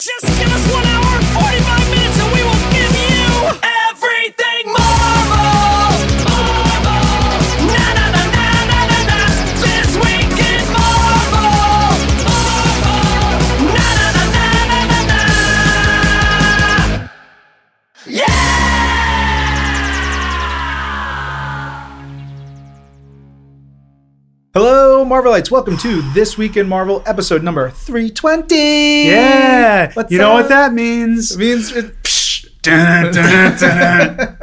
just Marvelites. Welcome to This Week in Marvel, episode number 320. Yeah. What's you know up? what that means? It means it, Dun, dun, dun.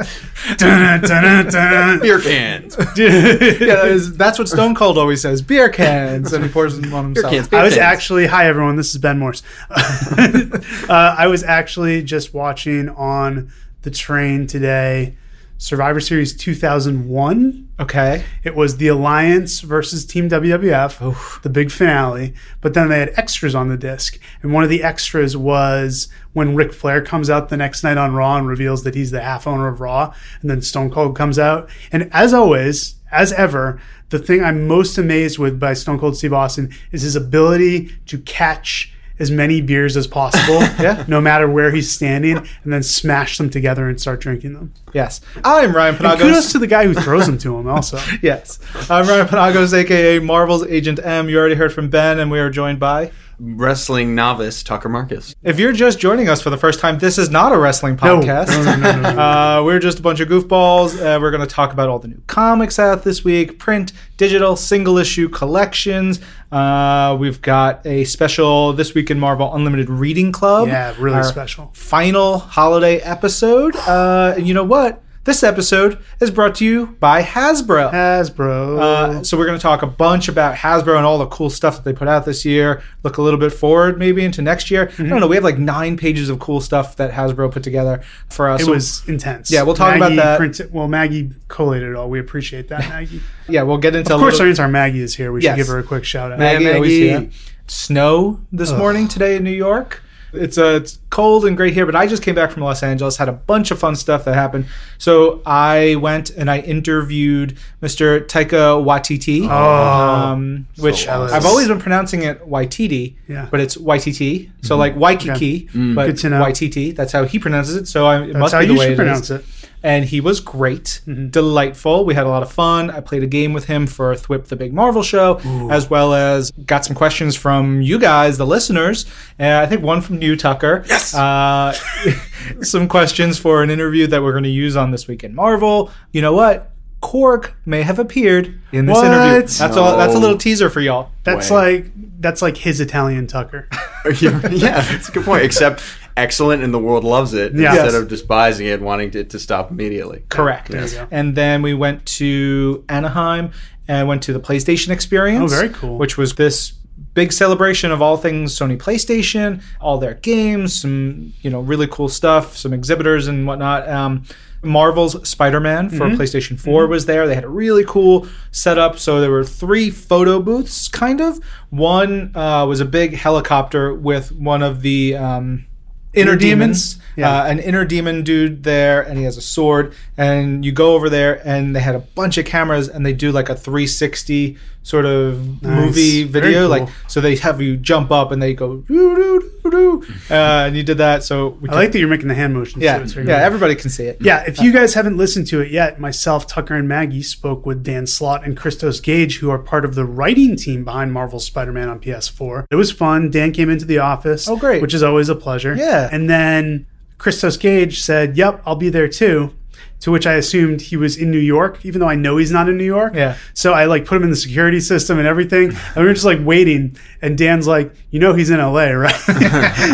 Dun, dun, dun. beer cans. yeah, that is- that's what Stone Cold always says. Beer cans, and he pours them on himself. cans. I was cans. actually hi everyone. This is Ben Morse. uh, I was actually just watching on the train today, Survivor Series 2001. Okay. It was the Alliance versus Team WWF, the big finale. But then they had extras on the disc, and one of the extras was when Ric Flair comes out the next night on Raw and reveals that he's the half owner of Raw, and then Stone Cold comes out. And as always, as ever, the thing I'm most amazed with by Stone Cold Steve Austin is his ability to catch as many beers as possible, Yeah. no matter where he's standing, and then smash them together and start drinking them. Yes. I'm Ryan And kudos Penagos. to the guy who throws them to him, also. yes. I'm Ryan Penagos, aka Marvel's Agent M. You already heard from Ben, and we are joined by. Wrestling novice Tucker Markus. If you're just joining us for the first time, this is not a wrestling No. podcast. No, no, no, no, no. Uh, we're just a bunch of goofballs. Uh, we're going to talk about all the new comics out this week print, digital, single issue collections. Uh, we've got a special This Week in Marvel Unlimited Reading Club. Yeah, really Our special. Final holiday episode. Uh, and you know what? This episode is brought to you by Hasbro. Hasbro. Uh, so we're going to talk a bunch about Hasbro and all the cool stuff that they put out this year. Look a little bit forward, maybe into next year. I don't know. We have like nine pages of cool stuff that Hasbro put together for us. it So- was intense. Yeah, we'll talk about that. printed- well, Maggie collated it all. We appreciate that, Maggie. yeah, we'll get into of course, little, our Maggie is here. We should give her a quick shout out. Maggie, Maggie, Maggie. Snow this morning today in New York. It's uh, it's cold and great here, but I just came back from Los Angeles, had a bunch of fun stuff that happened. So I went and I interviewed Mr. Taika Waititi, um, which jealous. I've always been pronouncing it Waititi, Yeah. but it's Waititi. So like Waikiki, but Good to know. Waititi. That's how he pronounces it. So I, it That's must be the you way should it pronounce is it. And he was great, delightful. We had a lot of fun. I played a game with him for Thwip the Big Marvel Show, as well as got some questions from you guys, the listeners. And I think one from you, Tucker. Yes. Uh, some questions for an interview that we're going to use on this week in Marvel. You know what? Korg may have appeared in this What? interview. That's all. That's a little teaser for y'all. That's Way. like that's like his Italian Tucker. yeah, that's a good point. Except excellent and the world loves it Yeah. instead Yes. of despising it, wanting it to stop immediately. Correct. There you. And then we went to Anaheim and went to the PlayStation Experience. Oh, very cool. Which was this big celebration of all things Sony PlayStation, all their games, some you know really cool stuff, some exhibitors and whatnot. Um, Marvel's Spider-Man for Mm-hmm. PlayStation 4 was there. They had a really cool setup. So there were three photo booths, kind of. One uh, was a big helicopter with one of the um, inner Inner demons. demons? Yeah. Uh, an inner demon dude there, and he has a sword. And you go over there, and they had a bunch of cameras, and they do like a 360 sort of movie video. cool. Like, so they have you jump up, and they go doo doo doo uh, and you did that. So we I like that you're making the hand motions. yeah. Yeah, everybody can see it. Yeah, if you guys haven't listened to it yet, myself, Tucker, and Maggie spoke with Dan Slott and Christos Gage, who are part of the writing team behind Marvel's Spider-Man on PS4. It was fun. Dan came into the office. Oh, great. Which is always a pleasure. Yeah. And then Christos Gage said, Yep, I'll be there too. To which I assumed he was in New York, even though I know he's not in New York. Yeah. So I like put him in the security system and everything. And we were just like waiting. And Dan's like, you know he's in LA, right?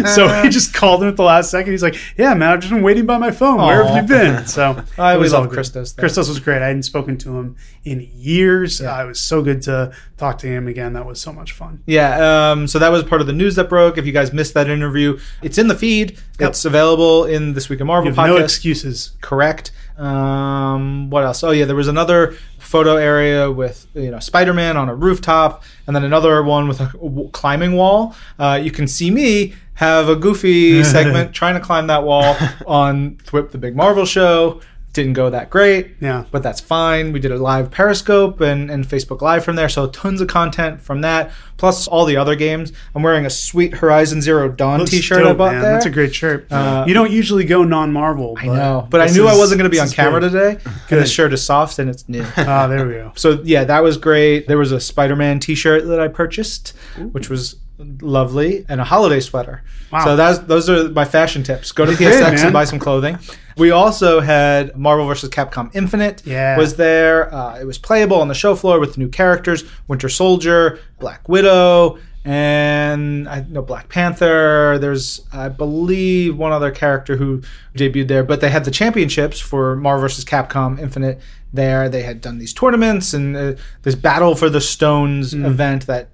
so he just called him at the last second. He's like, Yeah, man, I've just been waiting by my phone. Where have you been? So I was always love. Christos, though. Christos was great. I hadn't spoken to him in years. Uh, it was so good to talk to him again. That was so much fun. Yeah, um, so that was part of the news that broke. If you guys missed that interview, it's in the feed. It's available in this week of Marvel You have podcast. no excuses. correct. Um, what else? Oh yeah, there was another photo area with you know Spider-Man on a rooftop, and then another one with a w- climbing wall. Uh, you can see me have a goofy segment trying to climb that wall on Thwip the Big Marvel Show. Didn't go that great. Yeah. But that's fine. We did a live Periscope and, and Facebook Live from there. So tons of content from that, plus all the other games. I'm wearing a sweet Horizon Zero Dawn Looks t shirt I bought man. there. That's a great shirt. Uh, you don't usually go non-Marvel. I know. But I knew I wasn't going to be on camera good. today. And the shirt is soft and it's new. Ah, there we go. So yeah, that was great. There was a Spider-Man T-shirt that I purchased, which was lovely, and a holiday sweater. Wow. So that's those are my fashion tips. Go to PSX and buy some clothing. We also had Marvel vs. Capcom Infinite. Yeah. was there. Uh, it was playable on the show floor with new characters: Winter Soldier, Black Widow. And I know Black Panther. There's, I believe, one other character who debuted there. But they had the championships for Marvel vs. Capcom Infinite there. They had done these tournaments and uh, this Battle for the Stones event that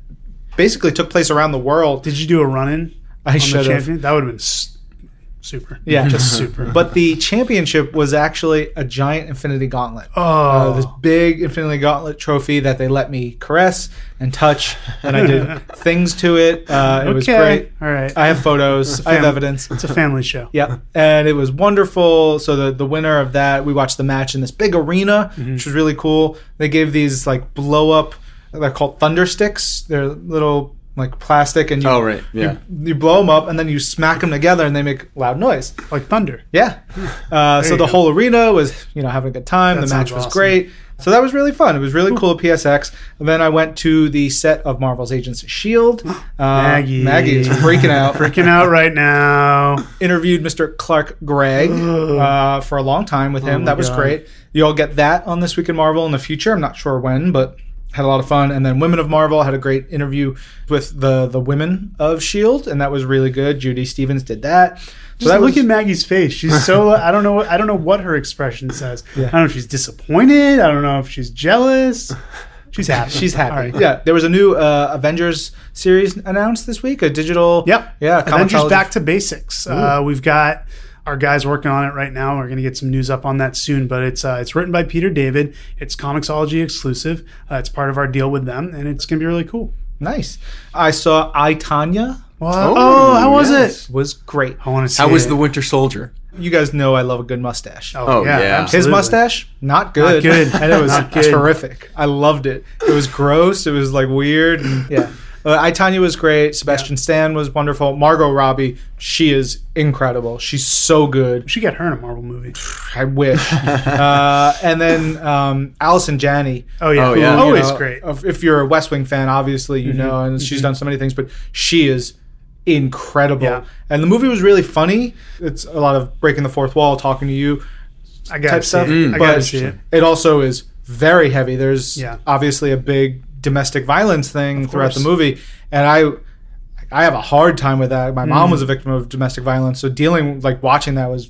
basically took place around the world. Did you do a run-in? I should have. That would have been s- super. Yeah, just super. But the championship was actually a giant Infinity Gauntlet. Oh. Uh, this big Infinity Gauntlet trophy that they let me caress and touch, and I did things to it. Uh, it was great. All right. I have photos. I have evidence. It's a family show. Yeah, and it was wonderful. So the the winner of that, we watched the match in this big arena, Mm-hmm. which was really cool. They gave these like blow up, they're called thunder sticks. They're little like plastic, and you, Oh, right. Yeah. you, you blow them up, and then you smack them together, and they make loud noise. Like thunder. Yeah. Uh, so the go. whole arena was, you know, having a good time. That the match was awesome. great. So that was really fun. It was really cool at PSX. And then I went to the set of Marvel's Agents of Shield. Uh, Maggie. Maggie is freaking out. Freaking out right now. Interviewed Mr. Clark Gregg uh, for a long time with him. Oh that was God. great. You'll get that on this week in Marvel in the future. I'm not sure when, but had a lot of fun. And then Women of Marvel had a great interview with the the women of Shield, and that was really good. Judy Stephens did that. So Just that look was, at Maggie's face. She's so I don't know I don't know what her expression says. I don't know if she's disappointed. I don't know if she's jealous. She's happy. She's happy. Right. Yeah, there was a new uh, Avengers series announced this week. A digital. Yep. Yeah. Avengers back to basics. Uh, we've got our guys working on it right now. We're going to get some news up on that soon. But it's uh, it's written by Peter David. It's Comixology exclusive. Uh, it's part of our deal with them, and it's going to be really cool. Nice. I saw I Tonya Well, oh, how was yes. it? was great. I want to see. How was the Winter Soldier? You guys know I love a good mustache. Oh, yeah. His mustache, not good. Not good. and it was Not good. terrific. I loved it. It was gross. It was like weird. And, yeah. Uh, I Tonya was great. Sebastian Stan was wonderful. Margot Robbie, she is incredible. She's so good. We should get her in a Marvel movie. I wish. uh, and then um, Allison Janney. Oh yeah, Oh, yeah. you always know, great. If if you're a West Wing fan, obviously you know, and she's done so many things, but she is incredible. Yeah. And the movie was really funny. It's a lot of breaking the fourth wall, talking to you I got type see stuff. it. I but got to see it. it also is very heavy. There's Yeah. obviously a big domestic violence thing throughout the movie, and I. I have a hard time with that. My Mm. mom was a victim of domestic violence, so dealing like watching that was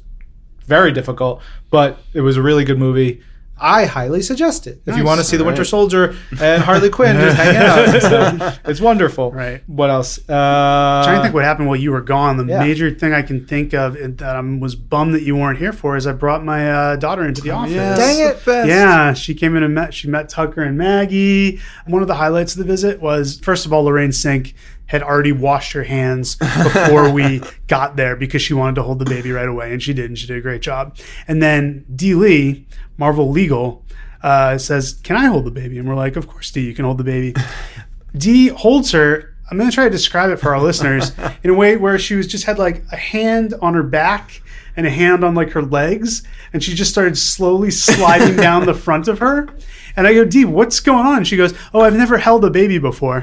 very difficult. But it was a really good movie. I highly suggest it if you want to see the Winter Alright. Soldier and Harley Quinn just hang out. It's, uh, it's wonderful. Right. What else? Uh, trying to think what happened while you were gone. The yeah. major thing I can think of that I was bummed that you weren't here for is I brought my uh, daughter into the office. yes. Dang it, Best. Yeah, she came in and met. She met Tucker and Maggie. One of the highlights of the visit was first of all, Lorraine Cink had already washed her hands before we got there because she wanted to hold the baby right away, and she did, and she did a great job. And then Dee Lee, Marvel Legal, uh, says, "Can I hold the baby?" And we're like, "Of course, Dee, you can hold the baby." Dee holds her. I'm going to try to describe it for our listeners in a way where she was just had like a hand on her back and a hand on like her legs, and she just started slowly sliding down the front of her. And I go, Dee, what's going on? She goes, Oh, I've never held a baby before.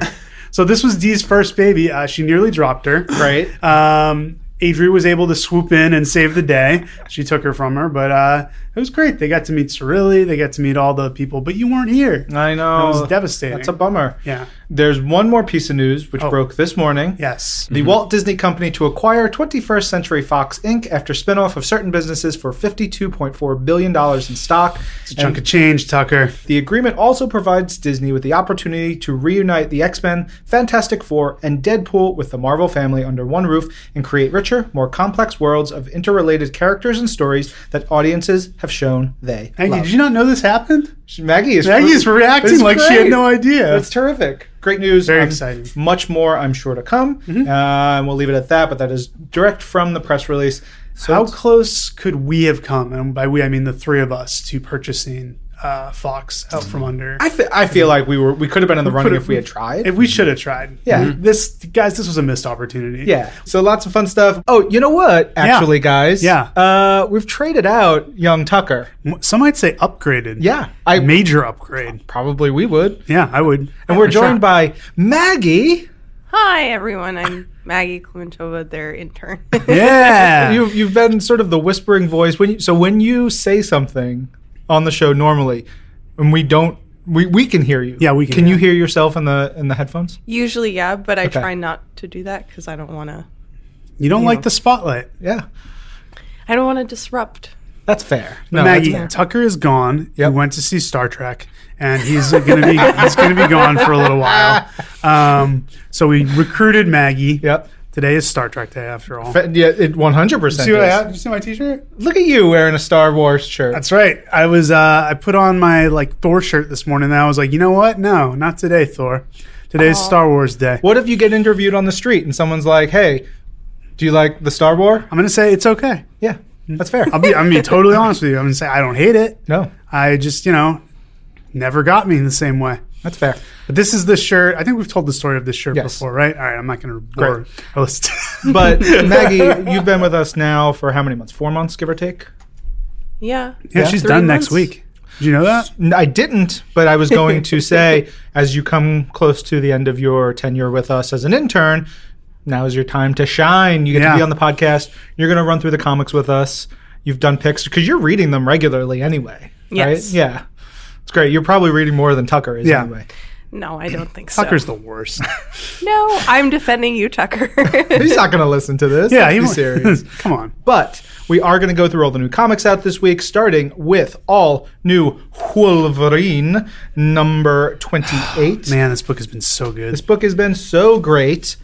So this was Dee's first baby. Uh, she nearly dropped her. Right. Um, Adri was able to swoop in and save the day. She took her from her, but uh, it was great. They got to meet Cirilli. They got to meet all the people, but you weren't here. I know. It was devastating. That's a bummer. Yeah. There's one more piece of news which Oh. broke this morning. Yes. The mm-hmm. Walt Disney Company to acquire 21st Century Fox Inc. after spinoff of certain businesses for $52.4 billion in stock. It's a chunk of change, Tucker. The agreement also provides Disney with the opportunity to reunite the X Men, Fantastic Four, and Deadpool with the Marvel family under one roof and create richer, more complex worlds of interrelated characters and stories that audiences have shown they Maggie, love. did you not know this happened? Maggie is Maggie's reacting like she had no idea. That's terrific. Great news. Very Um, exciting. Mm-hmm. Much more, I'm sure, to come. Uh, and we'll leave it at that. But that is direct from the press release. So How close could we have come? And by we, I mean the three of us to purchasing uh, Fox out from under. I, fe- I feel like we were we could have been in the running if we had tried. If we should have tried. Yeah. This guys, this was a missed opportunity. yeah. So lots of fun stuff. Oh, you know what? Actually, guys. Yeah. Uh, we've traded out young Tucker. Some might say upgraded. Yeah. I Major upgrade. probably we would. Yeah, I would. And we're For sure. joined by Maggie. Hi, everyone. I'm Maggie Klementova, their intern. Yeah. You've you've been sort of the whispering voice when you, so when you say something on the show normally, and we don't. We, we can hear you. Yeah, we can Can hear you hear yourself in the in the headphones? Usually, yeah, but I Okay. try not to do that because I don't want to. you don't you like know. the spotlight. Yeah, I don't want to disrupt. that's fair. No, Maggie, that's fair. Tucker is gone. Yep. He went to see Star Trek, and he's going to be he's going to be gone for a little while. Um, so we recruited Maggie. Yep. Today is Star Trek Day, after all. Fa- Yeah, it one hundred percent. See what I have? You see my T-shirt? Look at you wearing a Star Wars shirt. That's right. I was uh, I put on my like Thor shirt this morning, and I was like, you know what? No, not today, Thor. Today's Star Wars Day. what if you get interviewed on the street and someone's like, "Hey, do you like the Star War?" I'm going to say it's okay. Yeah, that's fair. I'll be I'm being totally honest with you. I'm going to say I don't hate it. no, I just you know never got me in the same way. That's fair. But this is the shirt. I think we've told the story of this shirt Yes. before, right? All right, I'm not going to bore. Great. our listeners. But Maggie, you've been with us now for how many months? Four months, give or take. Yeah. yeah, she's Three done next months? week. Did you know that? N- I didn't, but I was going to say, as you come close to the end of your tenure with us as an intern, now is your time to shine. You get to be on the podcast. You're going to run through the comics with us. You've done picks because you're reading them regularly anyway. Right? Yes. Yeah. It's great. You're probably reading more than Tucker is Yeah. anyway. No, I don't think so. Tucker's the worst. No, I'm defending you, Tucker. He's not going to listen to this. yeah, Let's he be won't- serious. Come on. But we are going to go through all the new comics out this week, starting with all new Wolverine number 28. Man, this book has been so good. This book has been so great.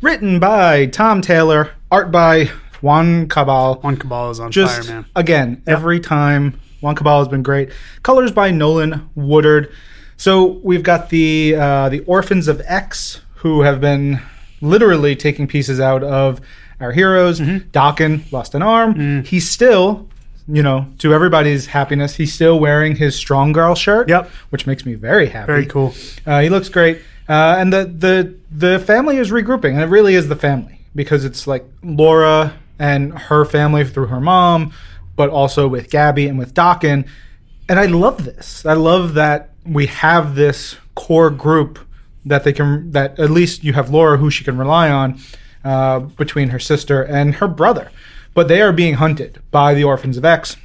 Written by Tom Taylor, art by Juan Cabal. Juan Cabal is on Just fire, man. again, every time Juan Cabal has been great. Colors by Nolan Woodard. So we've got the uh, the Orphans of X, who have been literally taking pieces out of our heroes. Mm-hmm. Lost an arm. Mm. He's still, you know, to everybody's happiness, he's still wearing his strong girl shirt. Yep. which makes me very happy. Very cool. Uh, he looks great, uh, and the the the family is regrouping, and it really is the family because it's like Laura and her family through her mom, but also with Gabby and with Daken. And I love this. I love that we have this core group that they can that at least you have Laura who she can rely on uh, between her sister and her brother, but they are being hunted by the Orphans of X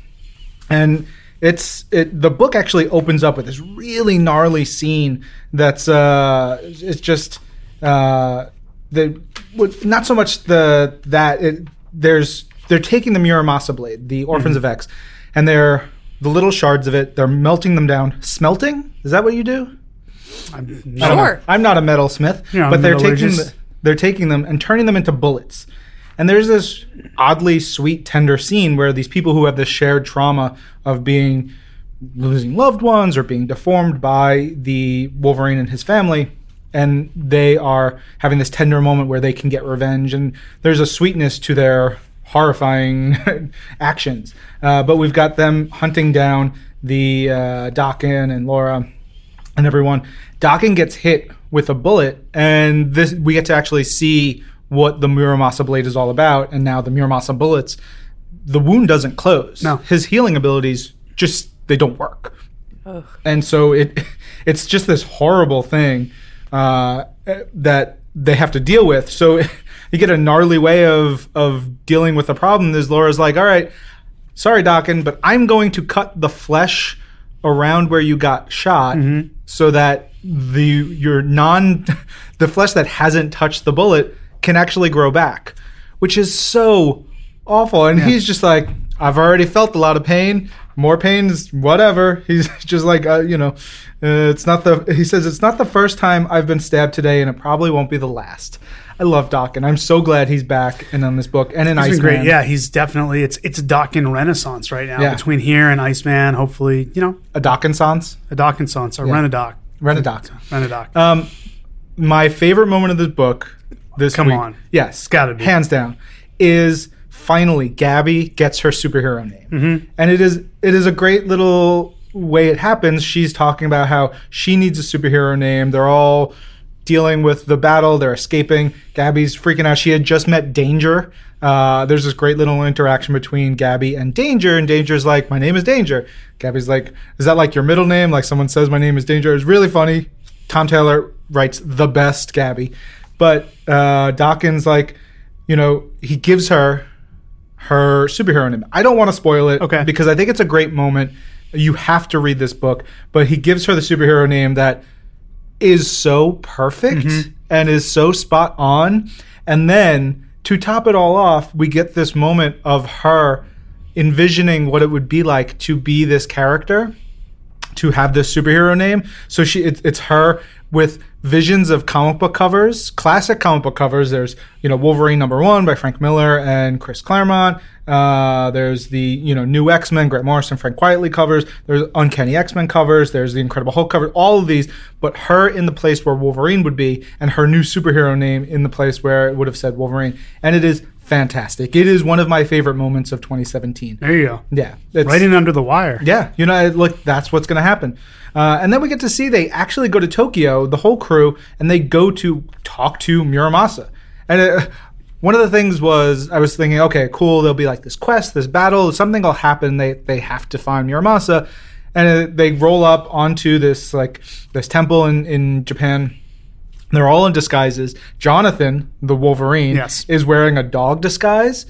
and it's it the book actually opens up with this really gnarly scene that's uh it's just uh the not so much the that it, there's they're taking the Muramasa blade the orphans of mm-hmm. X and they're the little shards of it they're melting them down smelting is that what you do I'm I don't know. Sure. I'm not a metalsmith, Yeah, I'm but they're taking the, they're taking them and turning them into bullets. And there's this oddly sweet, tender scene where these people who have this shared trauma of being losing loved ones or being deformed by the Wolverine and his family, and they are having this tender moment where they can get revenge. And there's a sweetness to their horrifying actions. Uh, but we've got them hunting down the uh, Daken and Laura and everyone. Daken gets hit with a bullet, and this we get to actually see what the Muramasa blade is all about. And now the Muramasa bullets, the wound doesn't close. No. his healing abilities just they don't work, Ugh. and so it it's just this horrible thing uh, that they have to deal with. So you get a gnarly way of of dealing with the problem. Is Laura's like, all right, sorry, Daken, but I'm going to cut the flesh around where you got shot so that the your non the flesh that hasn't touched the bullet can actually grow back, which is so awful. And he's just like, I've already felt a lot of pain. More pain is whatever. He's just like, uh, you know, uh, it's not the. He says it's not the first time I've been stabbed today, and it probably won't be the last. I love Doc, and I'm so glad he's back and on this book and in He's Iceman. great. Yeah, he's definitely it's it's a Daken renaissance right now Yeah. between here and Iceman. Hopefully, you know, a Dawkinsons, a Dawkinsance or Yeah. Renadoc. Renadoc. Renadoc. Um, my favorite moment of this book, this Come week, on. yes, gotta be. hands down, is finally Gabby gets her superhero name, and it is it is a great little way it happens. She's talking about how she needs a superhero name. They're all dealing with the battle. They're escaping. Gabby's freaking out. She had just met Danger. Uh, there's this great little interaction between Gabby and Danger, and Danger's like, "My name is Danger." Gabby's like, "Is that like your middle name?" Like someone says, "My name is Danger." It's really funny. Tom Taylor writes the best Gabby, but uh, Dawkins like, you know, he gives her her superhero name. I don't want to spoil it, Okay. because I think it's a great moment. You have to read this book, but he gives her the superhero name that is so perfect mm-hmm. and is so spot on. And then to top it all off, we get this moment of her envisioning what it would be like to be this character to have this superhero name. So she it's, it's her with visions of comic book covers, classic comic book covers. There's you know Wolverine number one by Frank Miller and Chris Claremont. Uh, there's the you know new X Men, Grant Morrison, Frank Quitely covers. There's Uncanny X Men covers. There's the Incredible Hulk cover. All of these, but her in the place where Wolverine would be, and her new superhero name in the place where it would have said Wolverine. And it is fantastic. It is one of my favorite moments of 2017. There you go. Yeah, it's, Right in under the wire. yeah, you know, look, that's what's going to happen. Uh, and then we get to see they actually go to Tokyo, the whole crew, and they go to talk to Muramasa. And uh, one of the things was, I was thinking, okay, cool, there'll be like this quest, this battle, something will happen. They they have to find Muramasa, and uh, they roll up onto this like this temple in in Japan. They're all in disguises. Jonathan, the Wolverine, Yes. is wearing a dog disguise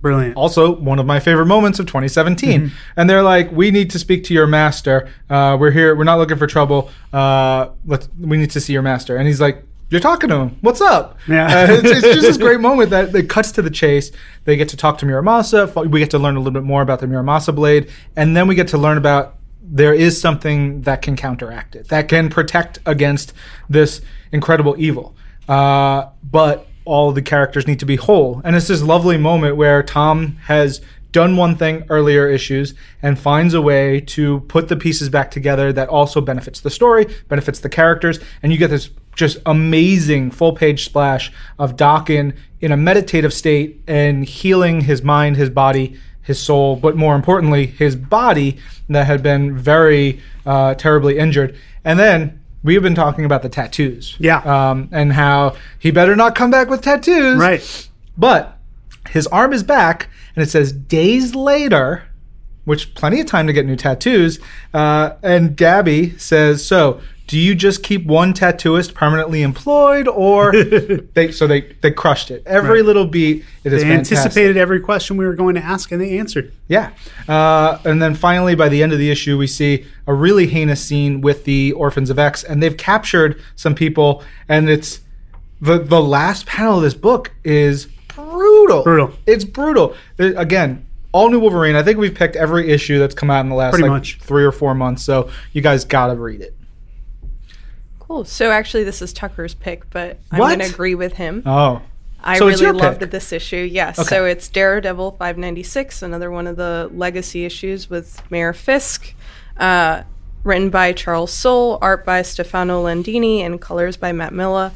Brilliant. also one of my favorite moments of 2017 and they're like we need to speak to your master uh, we're here we're not looking for trouble uh, let's we need to see your master and he's like you're talking to him what's up Yeah. uh, it's, it's just this great moment that it cuts to the chase they get to talk to Muramasa. we get to learn a little bit more about the Muramasa blade and then we get to learn about there is something that can counteract it that can protect against this incredible evil uh, but all the characters need to be whole. And it's this lovely moment where Tom has done one thing earlier issues and finds a way to put the pieces back together that also benefits the story, benefits the characters, and you get this just amazing full page splash of Daken in a meditative state and healing his mind, his body, his soul, but more importantly, his body that had been very uh, terribly injured. And then we have been talking about the tattoos. Yeah. Um, and how he better not come back with tattoos. Right. But his arm is back, and it says days later, which plenty of time to get new tattoos. Uh, and Gabby says, "So, do you just keep one tattooist permanently employed, or they?" So they they crushed it. Every Right. little beat. It is They fantastic. anticipated every question we were going to ask, and they answered. Yeah. Uh, and then finally, by the end of the issue, we see a really heinous scene with the Orphans of X, and they've captured some people, and it's the the last panel of this book is brutal. Brutal. It's brutal. Again, all new Wolverine. I think we've picked every issue that's come out in the last Pretty like much. three or four months. So you guys gotta read it. Cool. So actually, this is Tucker's pick, but I'm going to agree with him. Oh, I so really loved pick. this issue. Yes. Okay. So it's Daredevil 596, another one of the legacy issues with Mayor Fisk. Uh, written by Charles Soule, art by Stefano Landini, and colors by Matt Milla.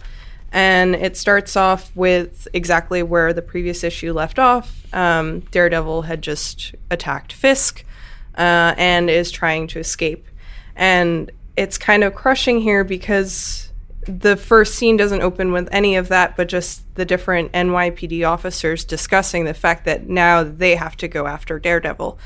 And it starts off with exactly where the previous issue left off. Um, Daredevil had just attacked Fisk uh, and is trying to escape. And it's kind of crushing here because the first scene doesn't open with any of that, but just the different NYPD officers discussing the fact that now they have to go after Daredevil.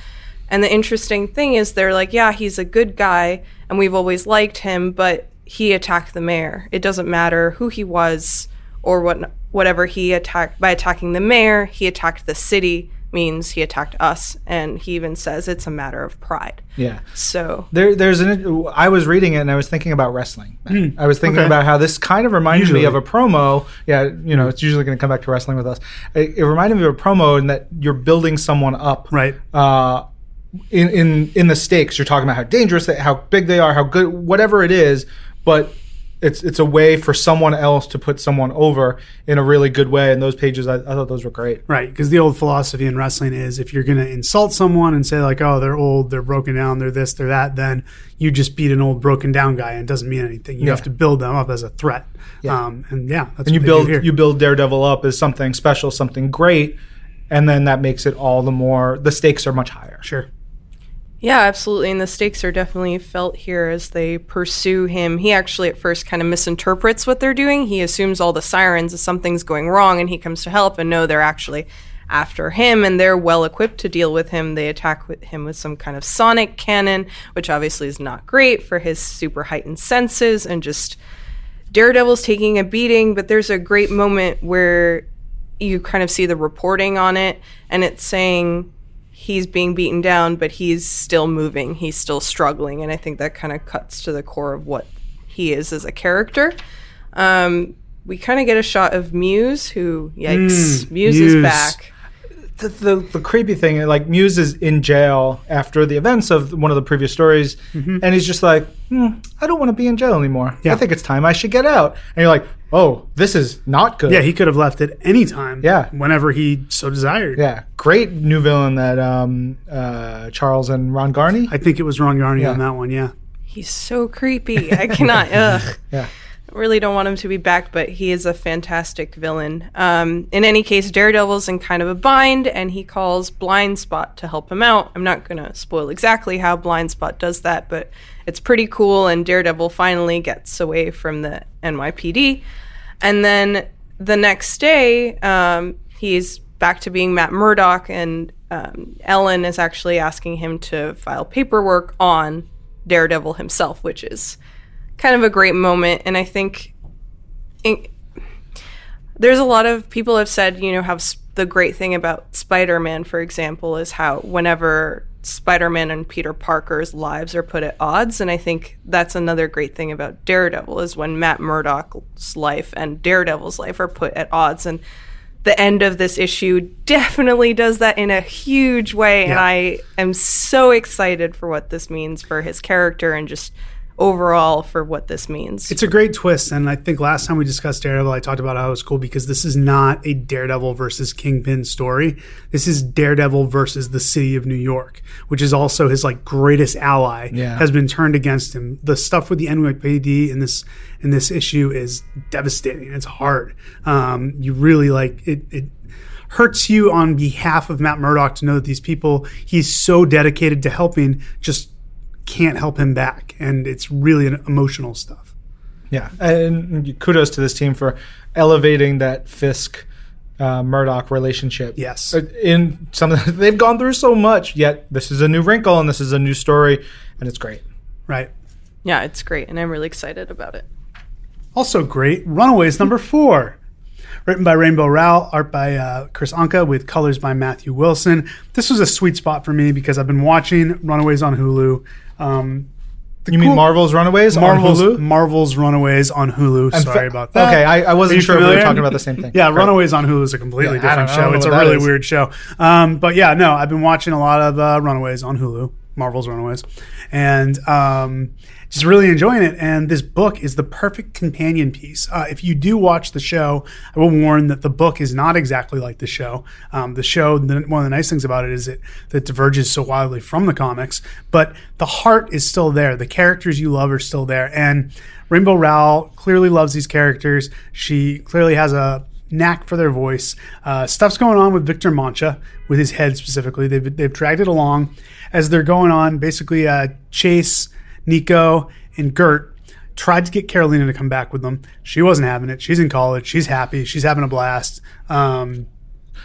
And the interesting thing is, they're like, yeah, he's a good guy, and we've always liked him, but he attacked the mayor. It doesn't matter who he was or what, whatever he attacked. By attacking the mayor, he attacked the city, means he attacked us. And he even says it's a matter of pride. yeah. So There, there's an. I was reading it and I was thinking about wrestling. I was thinking okay. about how this kind of reminded me of a promo. Yeah, you know, it's usually going to come back to wrestling with us. It, it reminded me of a promo in that you're building someone up, Right. Uh, in in in the stakes, you're talking about how dangerous, they, how big they are, how good, whatever it is. But it's it's a way for someone else to put someone over in a really good way. And those pages, I, I thought those were great. Right, because the old philosophy in wrestling is if you're going to insult someone and say like, "Oh, they're old, they're broken down, they're this, they're that," then you just beat an old broken down guy and it doesn't mean anything. You Yeah. have to build them up as a threat. Yeah. Um, and yeah, that's and you build you build Daredevil up as something special, something great, and then that makes it all the more the stakes are much higher. Sure. Yeah, absolutely. And the stakes are definitely felt here as they pursue him. He actually at first kind of misinterprets what they're doing. He assumes all the sirens is something's going wrong and he comes to help and no, they're actually after him and they're well equipped to deal with him. They attack with him with some kind of sonic cannon, which obviously is not great for his super heightened senses and just Daredevil's taking a beating, but there's a great moment where you kind of see the reporting on it and it's saying he's being beaten down, but he's still moving. He's still struggling. And I think that kind of cuts to the core of what he is as a character. Um, we kind of get a shot of Muse, who, yikes, Mm, Muse, Muse. is back. The, the, the creepy thing, like Muse is in jail after the events of one of the previous stories, and he's just like, hmm, I don't want to be in jail anymore. Yeah. I think it's time I should get out. And you're like, oh, this is not good. Yeah, he could have left at any time. Yeah. Whenever he so desired. yeah, great new villain that um, uh, Charles and Ron Garney. I think it was Ron Garney Yeah. on that one. Yeah. He's so creepy. I cannot. ugh. Yeah. Really don't want him to be back, but he is a fantastic villain. Um, in any case, Daredevil's in kind of a bind, and he calls Blind Spot to help him out. I'm not going to spoil exactly how Blind Spot does that, but it's pretty cool. And Daredevil finally gets away from the NYPD. And then the next day, um, he's back to being Matt Murdock, and um, Ellen is actually asking him to file paperwork on Daredevil himself, which is kind of a great moment. And I think in, there's a lot of people have said, you know, how s- the great thing about Spider-Man, for example, is how whenever Spider-Man and Peter Parker's lives are put at odds, and I think that's another great thing about Daredevil is when Matt Murdock's life and Daredevil's life are put at odds, and the end of this issue definitely does that in a huge way, and I am so excited for what this means for his character and just overall for what this means. It's a great twist, and I think last time we discussed Daredevil, I talked about how it was cool because this is not a Daredevil versus Kingpin story. This is Daredevil versus the city of New York, which is also his like greatest ally. Yeah. has been turned against him. The stuff with the NYPD in this in this issue is devastating. It's hard. Um, you really like it. it hurts you on behalf of Matt Murdock to know that these people he's so dedicated to helping just can't help him back, and it's really an emotional stuff. Yeah, and kudos to this team for elevating that Fisk uh, Murdock relationship. Yes. Uh, in some they've gone through so much, yet this is a new wrinkle and this is a new story, and it's great. Right. yeah, it's great, and I'm really excited about it. Also great, Runaways number four. Written by Rainbow Rowell, art by uh, Kris Anka, with colors by Matthew Wilson. This was a sweet spot for me because I've been watching Runaways on Hulu. Um, You mean Marvel's Runaways Marvel's, on Hulu? Marvel's Runaways on Hulu. I'm Sorry fa- about that. Okay, I, I wasn't sure if we were talking about the same thing. Yeah, Great. Runaways on Hulu is a completely Yeah, different show. It's a really is. weird show. Um, but yeah, no, I've been watching a lot of uh, Runaways on Hulu, Marvel's Runaways, and um, just really enjoying it. And this book is the perfect companion piece. Uh, if you do watch the show, I will warn that the book is not exactly like the show. Um, the show, the, one of the nice things about it is it that diverges so wildly from the comics, but the heart is still there. The characters you love are still there, and Rainbow Rowell clearly loves these characters. She clearly has a knack for their voice. Uh, stuff's going on with Victor Mancha, with his head specifically. They've, they've dragged it along as they're going on. Basically, uh, Chase, Nico, and Gert tried to get Carolina to come back with them. She wasn't having it. She's in college. She's happy. She's having a blast. Um,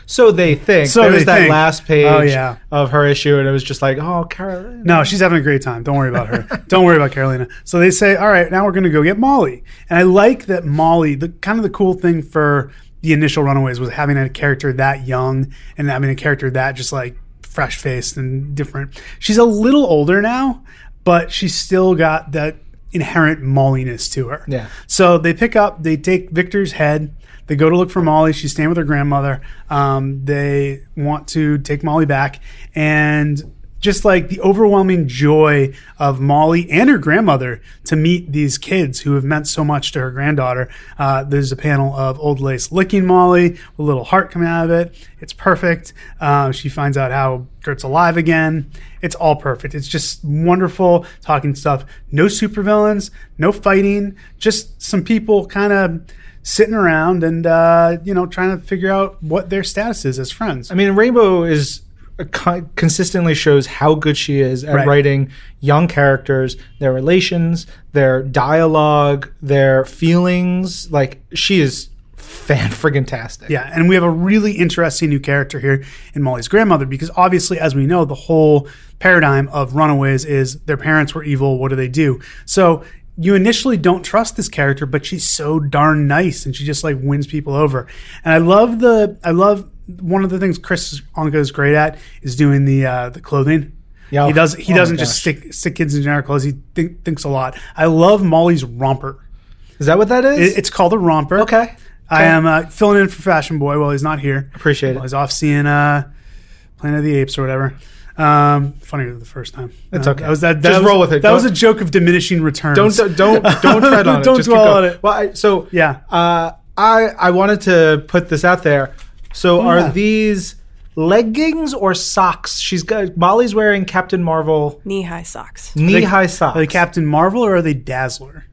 So they think. So there was that think. last page Oh, yeah. of her issue, and it was just like, oh, Carolina. No, she's having a great time. Don't worry about her. Don't worry about Carolina. So they say, all right, now we're going to go get Molly. And I like that Molly, the kind of the cool thing for the initial Runaways was having a character that young and having a character that just like fresh faced and different. She's a little older now, but she's still got that inherent Molliness to her. Yeah. So they pick up, they take Victor's head. They go to look for Molly. She's staying with her grandmother. Um, they want to take Molly back, and just like the overwhelming joy of Molly and her grandmother to meet these kids who have meant so much to her granddaughter. Uh, there's a panel of Old Lace licking Molly with a little heart coming out of it. It's perfect. Uh, she finds out how Gert's alive again. It's all perfect. It's just wonderful talking stuff. No supervillains, no fighting, just some people kind of sitting around and uh, you know trying to figure out what their status is as friends. I mean, Rainbow is consistently shows how good she is at Right. writing young characters, their relations, their dialogue, their feelings. Like she is fan friggin' tastic. Yeah, and we have a really interesting new character here in Molly's grandmother because obviously, as we know, the whole paradigm of runaways is their parents were evil. What do they do? So you initially don't trust this character, but she's so darn nice, and she just like wins people over. And I love the I love one of the things Kris Anka is great at is doing the uh, the clothing. Yeah. he does. He oh doesn't just stick stick kids in generic clothes. He think, thinks a lot. I love Molly's romper. Is that what that is? It- it's called a romper. okay. I am uh, filling in for Fashion Boy while he's not here. Appreciate it. While he's off seeing uh, Planet of the Apes or whatever. Um, funnier the first time. It's Uh, okay. That was that. that Just was- roll with it. That was a joke of diminishing returns. Don't don't don't tread on it. Don't Just dwell on it. Well, I, so Yeah. uh, I I wanted to put this out there. So yeah. are these leggings or socks? She's got Molly's wearing Captain Marvel Knee high socks. knee high socks. Are they Captain Marvel or are they Dazzler?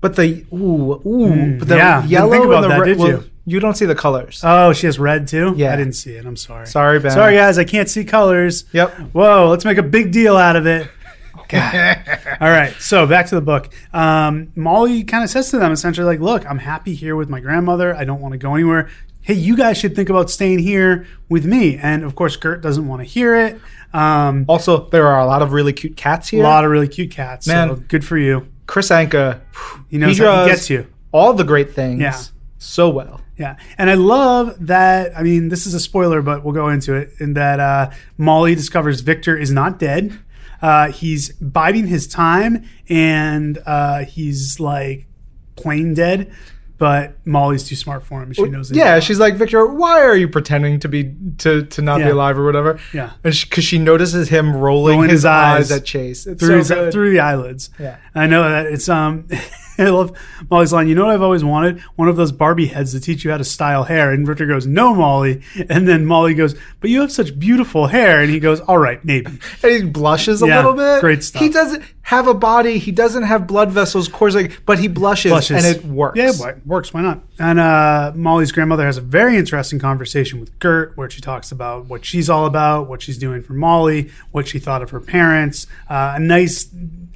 But the ooh ooh, but the yeah, didn't yellow think about and the that, red. did well, you? you don't see the colors. Oh, she has red too. Yeah. I didn't see it. I'm sorry. Sorry, Ben. Sorry, guys. I can't see colors. Yep. Whoa. Let's make a big deal out of it. God. All right. So back to the book. Um, Molly kind of says to them essentially, like, look, I'm happy here with my grandmother. I don't want to go anywhere. Hey, you guys should think about staying here with me. And of course, Gert doesn't want to hear it. Um, Also, there are a lot of really cute cats here. a lot of really cute cats. so Man. good for you. Kris Anka, He knows he how he gets you. all the great things Yeah. so well. Yeah. And I love that. I mean, this is a spoiler, but we'll go into it. In that uh, Molly discovers Victor is not dead. Uh, he's biding his time and uh, he's like plain dead, but Molly's too smart for him. She knows. Yeah, she's like Victor. Why are you pretending to be to to not be alive or whatever? Yeah. because she, notices him rolling, Rolling his, his eyes. eyes at Chase. It's through, so his, through the eyelids. Yeah. I know that it's um I love Molly's line, you know what I've always wanted? One of those Barbie heads to teach you how to style hair. And Victor goes, No, Molly. And then Molly goes, But you have such beautiful hair. And he goes, All right, maybe. and he blushes a Yeah, little bit. great stuff. He doesn't have a body. He doesn't have blood vessels coursing, but he blushes, Blushes. and it works. Yeah, it works. Why not? And uh, Molly's grandmother has a very interesting conversation with Gert, where she talks about what she's all about, what she's doing for Molly, what she thought of her parents. Uh, a nice,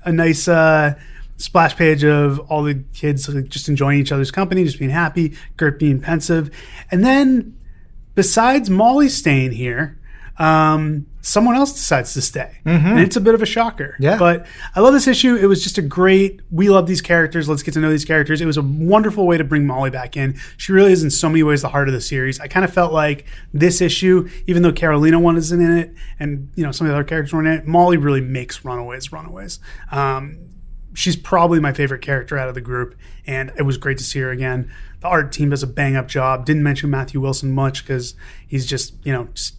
a nice uh, splash page of all the kids like, just enjoying each other's company, just being happy. Gert being pensive, and then besides Molly staying here. Um, someone else decides to stay, and it's a bit of a shocker. Yeah. but I love this issue. It was just a great. We love these characters. Let's get to know these characters. It was a wonderful way to bring Molly back in. She really is in so many ways the heart of the series. I kind of felt like this issue, even though Carolina one isn't in it, and you know some of the other characters weren't in it, Molly really makes Runaways Runaways. Um, she's probably my favorite character out of the group, and it was great to see her again. The art team does a bang up job. Didn't mention Matthew Wilson much because he's just you know just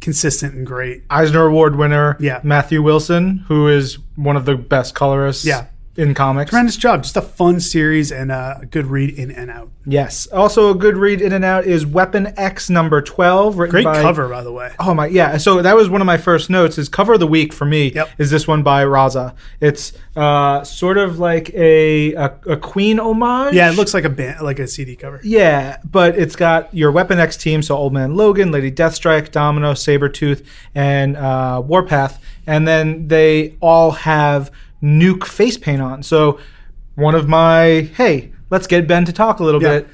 consistent and great. Eisner Award winner, Yeah. Matthew Wilson, who is one of the best colorists, Yeah. In comics. Tremendous job. Just a fun series and a good read in and out. Yes. Also, a good read in and out is Weapon X number twelve, written Great by cover, by the way. Oh my yeah! So that was one of my first notes. Is cover of the week for me Yep. is this one by Rahzzah. It's uh, sort of like a, a a Queen homage. Yeah, it looks like a band, like a CD cover. Yeah, but it's got your Weapon X team, so Old Man Logan, Lady Deathstrike, Domino, Sabretooth, and uh, Warpath. And then they all have nuke face paint on. So one of my, hey, let's get Ben to talk a little Yeah. bit.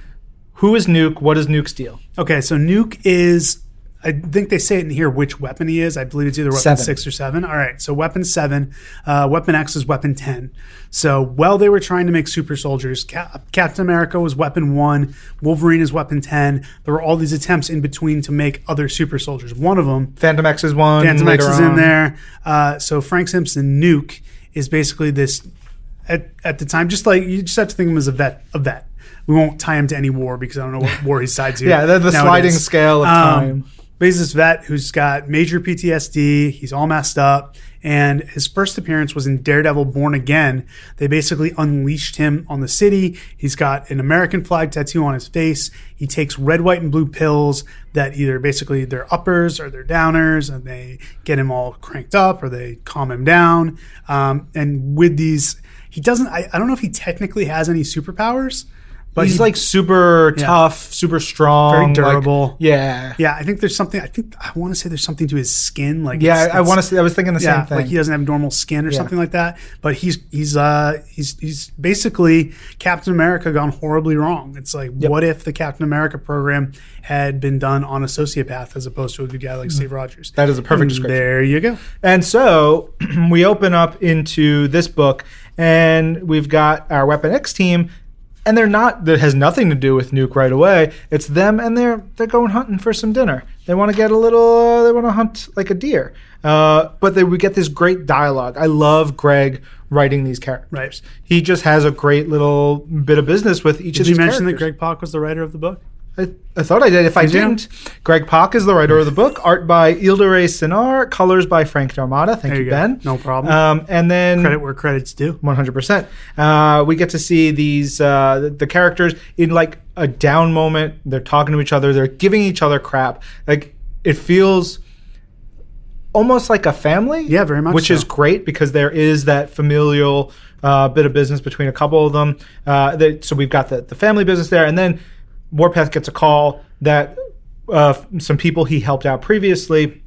Who is Nuke? What is Nuke's deal? Okay, so Nuke is. I think they say it in here which weapon he is. I believe it's either weapon Seven. six or seven. All right, so weapon seven, uh, weapon X is weapon ten. So while they were trying to make super soldiers, Cap- Captain America was weapon one, Wolverine is weapon ten. There were all these attempts in between to make other super soldiers. One of them, Fantomex is one. Fantomex is in there. Uh, so Frank Simpson Nuke is basically this at, at the time. Just like you just have to think of him as a vet. A vet. We won't tie him to any war because I don't know what war he's sides to. Yeah, the, the sliding scale of Um, time. Plays this vet who's got major PTSD. He's all messed up. And his first appearance was in Daredevil Born Again. They basically unleashed him on the city. He's got an American flag tattoo on his face. He takes red, white, and blue pills that either basically they're uppers or they're downers, and they get him all cranked up or they calm him down. Um, and with these, he doesn't, I, I don't know if he technically has any superpowers. But He's he- like super tough, super strong, Very like- durable. yeah, Yeah, I think there's something. I think I want to say there's something to his skin. Like yeah. it's- I, I want to. say I was thinking the Yeah, same thing. like he doesn't have normal skin or Yeah. something like that. But he's he's uh he's he's basically Captain America gone horribly wrong. It's like what if the Captain America program had been done on a sociopath as opposed to a good guy like Steve Rogers? That is a perfect And description. There you go. And so we open up into this book, and we've got our Weapon X team, and they're not. That has nothing to do with Nuke right away. It's them, and they're they're going hunting for some dinner. They want to get a little. they want to hunt like a deer. Uh, but they, we get this great dialogue. I love Greg writing these characters. Right. He just has a great little bit of business with each of Did you these mention that. Greg Pak was the writer of the book? I, I thought I did. If I Did you? didn't, Greg Pak is the writer of the book. Art by Yildiray Cinar. Colors by Frank D'Armata. Thank There you. Ben. No problem. Um, and then Credit where credit's due. one hundred percent. Uh, we get to see these uh, the, the characters in like a down moment. They're talking to each other. They're giving each other crap. Like it feels almost like a family. Yeah, very much Which so. is great because there is that familial uh, bit of business between a couple of them. Uh, that, so we've got the, the family business there, and then Warpath gets a call that uh, some people he helped out previously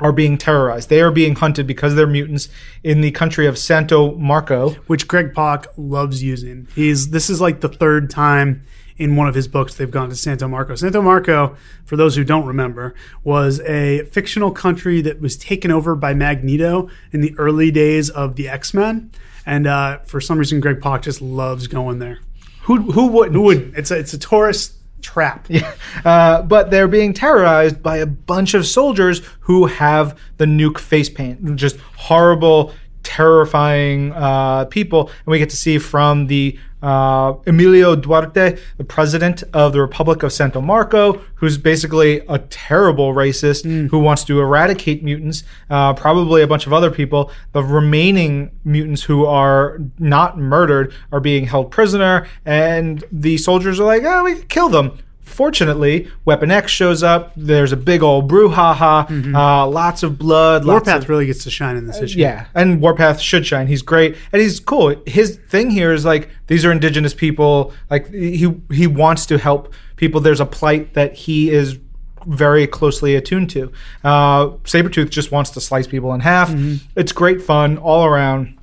are being terrorized. They are being hunted because they're mutants in the country of Santo Marco. which Greg Pak loves using. He's this is like the third time in one of his books they've gone to Santo Marco. Santo Marco, for those who don't remember, was a fictional country that was taken over by Magneto in the early days of the X Men, and uh, for some reason Greg Pak just loves going there. Who who wouldn't? Who would? It's a it's a tourist trap. Uh, but they're being terrorized by a bunch of soldiers who have the nuke face paint. Just horrible, terrifying uh, people. And we get to see from the uh, Emilio Duarte, the president of the Republic of Santo Marco, who's basically a terrible racist who wants to eradicate mutants, uh, probably a bunch of other people. The remaining mutants who are not murdered are being held prisoner, and the soldiers are like, oh, we could kill them. Fortunately, Weapon X shows up. There's a big old brouhaha, uh, lots of blood. Warpath of, really gets to shine in this issue. yeah, and Warpath should shine. He's great, and he's cool. His thing here is like these are indigenous people. Like he he wants to help people. There's a plight that he is very closely attuned to. Uh, Sabretooth just wants to slice people in half. It's great fun all around.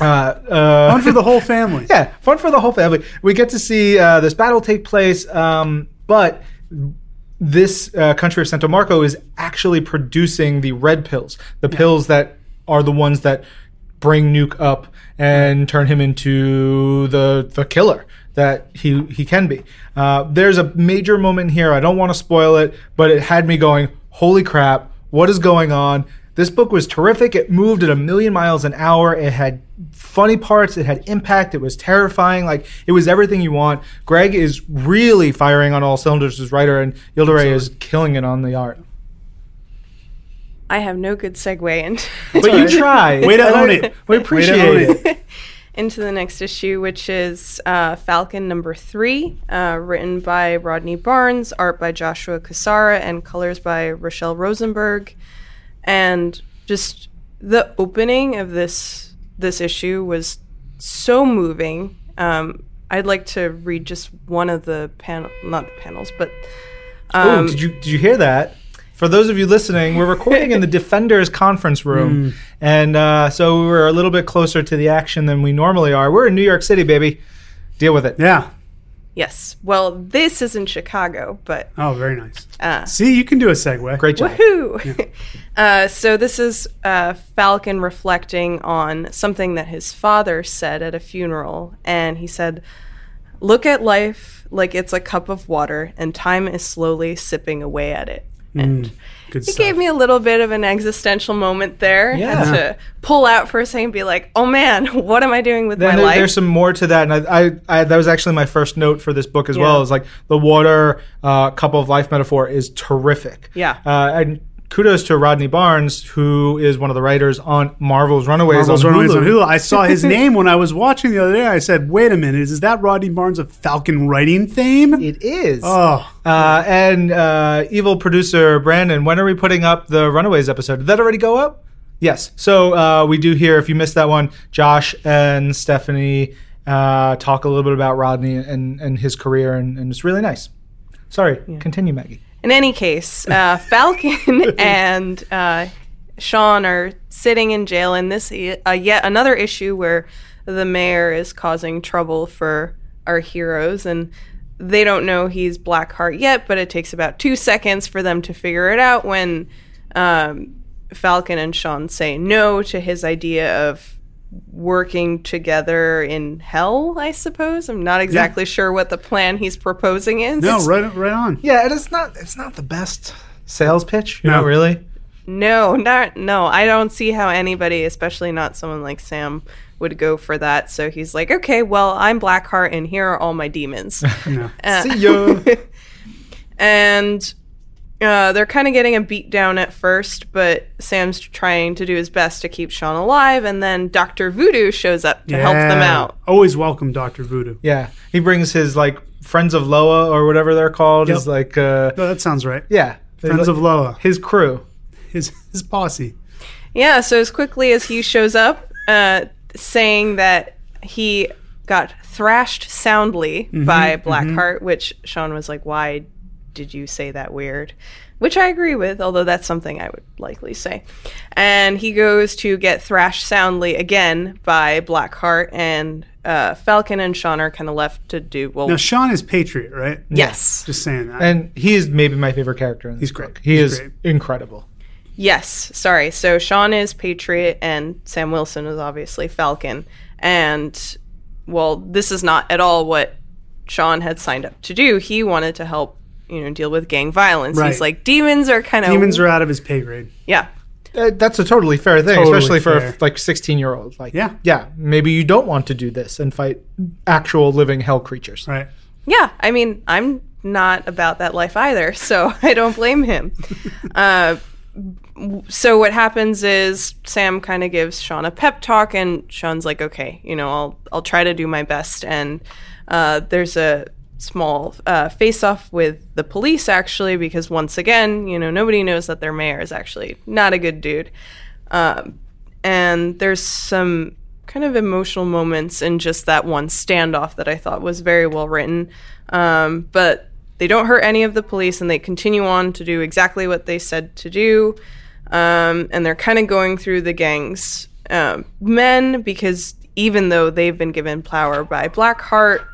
Uh, uh, Fun for the whole family. yeah, fun for the whole family. We get to see uh, this battle take place, um, but this uh, country of Santo Marco is actually producing the red pills, the pills that are the ones that bring Nuke up and turn him into the the killer that he he can be. Uh, there's a major moment here. I don't want to spoil it, but it had me going, "Holy crap! What is going on?" This book was terrific. It moved at a million miles an hour. It had funny parts. It had impact. It was terrifying. Like it was everything you want. Greg is really firing on all cylinders as writer, and Yildiray is killing it on the art. I have no good segue into But you try. Way to And own it. We Way to appreciate own it. it. into the next issue, which is uh, Falcon number three, uh, written by Rodney Barnes, art by Joshua Cassara, and colors by Rachelle Rosenberg. And just the opening of this this issue was so moving. Um, I'd like to read just one of the panel, not the panels, but Oh, um, did you did you hear that? For those of you listening, we're recording in the Defenders conference room, and uh, so we're a little bit closer to the action than we normally are. We're in New York City, baby. Deal with it. Yeah. Yes. Well, this is in Chicago, but Oh, very nice. uh, See, you can do a segue. Great job. Woohoo! uh, so this is uh, Falcon reflecting on something that his father said at a funeral, and he said, "Look at life like it's a cup of water, and time is slowly sipping away at it." And Good it stuff. gave me a little bit of an existential moment there. Yeah. To pull out for a second and be like, oh man, what am I doing with Then my there- life? there's some more to that, and I, I, I that was actually my first note for this book as Yeah. well. Is like the water uh, cup of life metaphor is terrific. Yeah. uh, and kudos to Rodney Barnes, who is one of the writers on Marvel's Runaways Marvel's on Runaways Hulu. on Hulu. I saw his name when I was watching the other day. I said, "Wait a minute, is that Rodney Barnes of Falcon writing fame?" It is. Oh, Uh, and uh, evil producer Brandon, when are we putting up the Runaways episode? Did that already go up? Yes. So uh, we do here. If you missed that one, Josh and Stephanie uh, talk a little bit about Rodney and, and his career, and, and it's really nice. Sorry, continue, Maggie. In any case, uh, Falcon and uh, Sean are sitting in jail in this uh, yet another issue where the mayor is causing trouble for our heroes, and they don't know he's Blackheart yet. But it takes about two seconds for them to figure it out when um, Falcon and Sean say no to his idea of working together in hell. I suppose I'm not exactly sure what the plan he's proposing is. no, right, right on. Yeah, and it's not it's not the best sales pitch. You No. know, really. No, not no. I don't see how anybody, especially not someone like Sam, would go for that. So he's like, okay, well, I'm Blackheart, and here are all my demons. No. Uh, See ya. and uh, they're kind of getting a beat down at first, but Sam's trying to do his best to keep Sean alive, and then Doctor Voodoo shows up to help them out. Always welcome, Doctor Voodoo. yeah, he brings his like friends of Loa or whatever they're called. Yep. Is like uh, No, that sounds right. yeah, Friends of Loa, his crew. his his posse. Yeah, so as quickly as he shows up, uh, saying that he got thrashed soundly by Blackheart, which Sean was like, "Why did you say that weird?" Which I agree with, although that's something I would likely say. And he goes to get thrashed soundly again by Blackheart, and uh, Falcon and Sean are kind of left to do well. Now Sean is Patriot, right? yes, Just saying that. And he is maybe my favorite character in this He's great. book. He He's is great. incredible. Yes, sorry. So Sean is Patriot and Sam Wilson is obviously Falcon. And well, this is not at all what Sean had signed up to do. He wanted to help, you know, deal with gang violence. Right. He's like demons are kind of Demons are out of his pay grade. yeah. Uh, that's a totally fair thing, Totally especially for a, like sixteen year old. Like, Yeah. yeah, maybe you don't want to do this and fight actual living hell creatures. Right. Yeah, I mean, I'm not about that life either, so I don't blame him. uh, so what happens is Sam kind of gives Sean a pep talk, and Sean's like, "Okay, you know, I'll I'll try to do my best." And uh, there's a small uh, face-off with the police actually, because once again, you know, nobody knows that their mayor is actually not a good dude. Um, and there's some kind of emotional moments in just that one standoff that I thought was very well written. Um, but they don't hurt any of the police and they continue on to do exactly what they said to do. Um, and they're kind of going through the gang's um, men because even though they've been given power by Blackheart,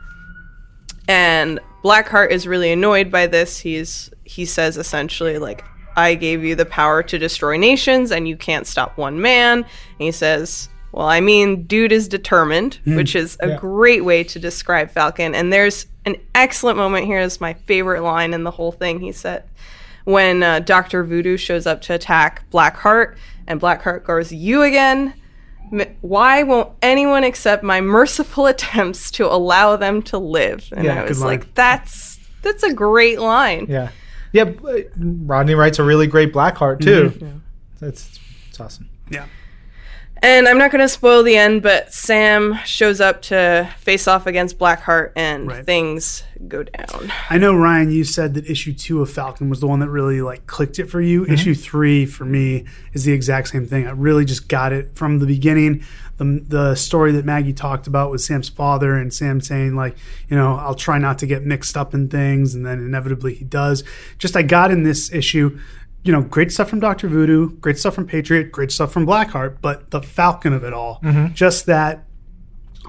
and Blackheart is really annoyed by this. He's he says essentially like I gave you the power to destroy nations and you can't stop one man. And he says, "Well, I mean, dude is determined," which is a great way to describe Falcon. And there's an excellent moment here. Is my favorite line in the whole thing. He said when uh, Doctor Voodoo shows up to attack Blackheart, and Blackheart goes, "You again." M- Why won't anyone accept my merciful attempts to allow them to live? And Yeah, I was like, that's that's a great line. Yeah, yeah. Uh, Rodney writes a really great Blackheart too. Yeah, That's it's awesome. Yeah. And I'm not going to spoil the end, but Sam shows up to face off against Blackheart, and Right. things go down. I know Ryan, you said that issue two of Falcon was the one that really like clicked it for you. Mm-hmm. Issue three for me is the exact same thing. I really just got it from the beginning. The the story that Maggie talked about with Sam's father and Sam saying like, you know, I'll try not to get mixed up in things, and then inevitably he does. Just I got in this issue. You know, great stuff from Doctor Voodoo, great stuff from Patriot, great stuff from Blackheart, but the Falcon of it all, mm-hmm. just that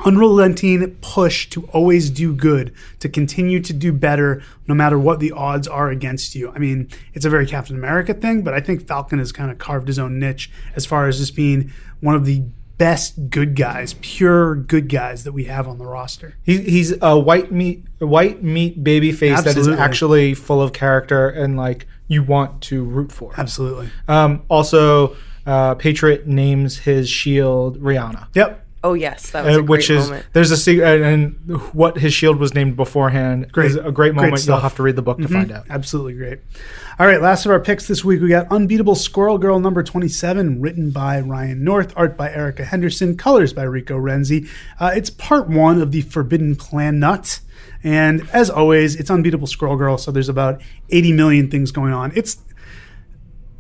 unrelenting push to always do good, to continue to do better no matter what the odds are against you. I mean, it's a very Captain America thing, but I think Falcon has kind of carved his own niche as far as just being one of the best good guys, pure good guys that we have on the roster. He, he's a white meat, white meat baby face that is actually full of character and like you want to root for. Absolutely. Um, also, uh, Patriot names his shield Rihanna. Yep. Oh yes, that was Uh, a great which is moment. there's a secret and what his shield was named beforehand Great. is a great Great moment. You'll. Mm-hmm. have to read the book to find out. Absolutely great. All right, last of our picks this week, we got Unbeatable Squirrel Girl number 27, written by Ryan North, art by Erica Henderson, colors by Rico Renzi. Uh, it's part one of the Forbidden Plan Nut. And as always, it's Unbeatable Squirrel Girl, so there's about 80 million things going on. It's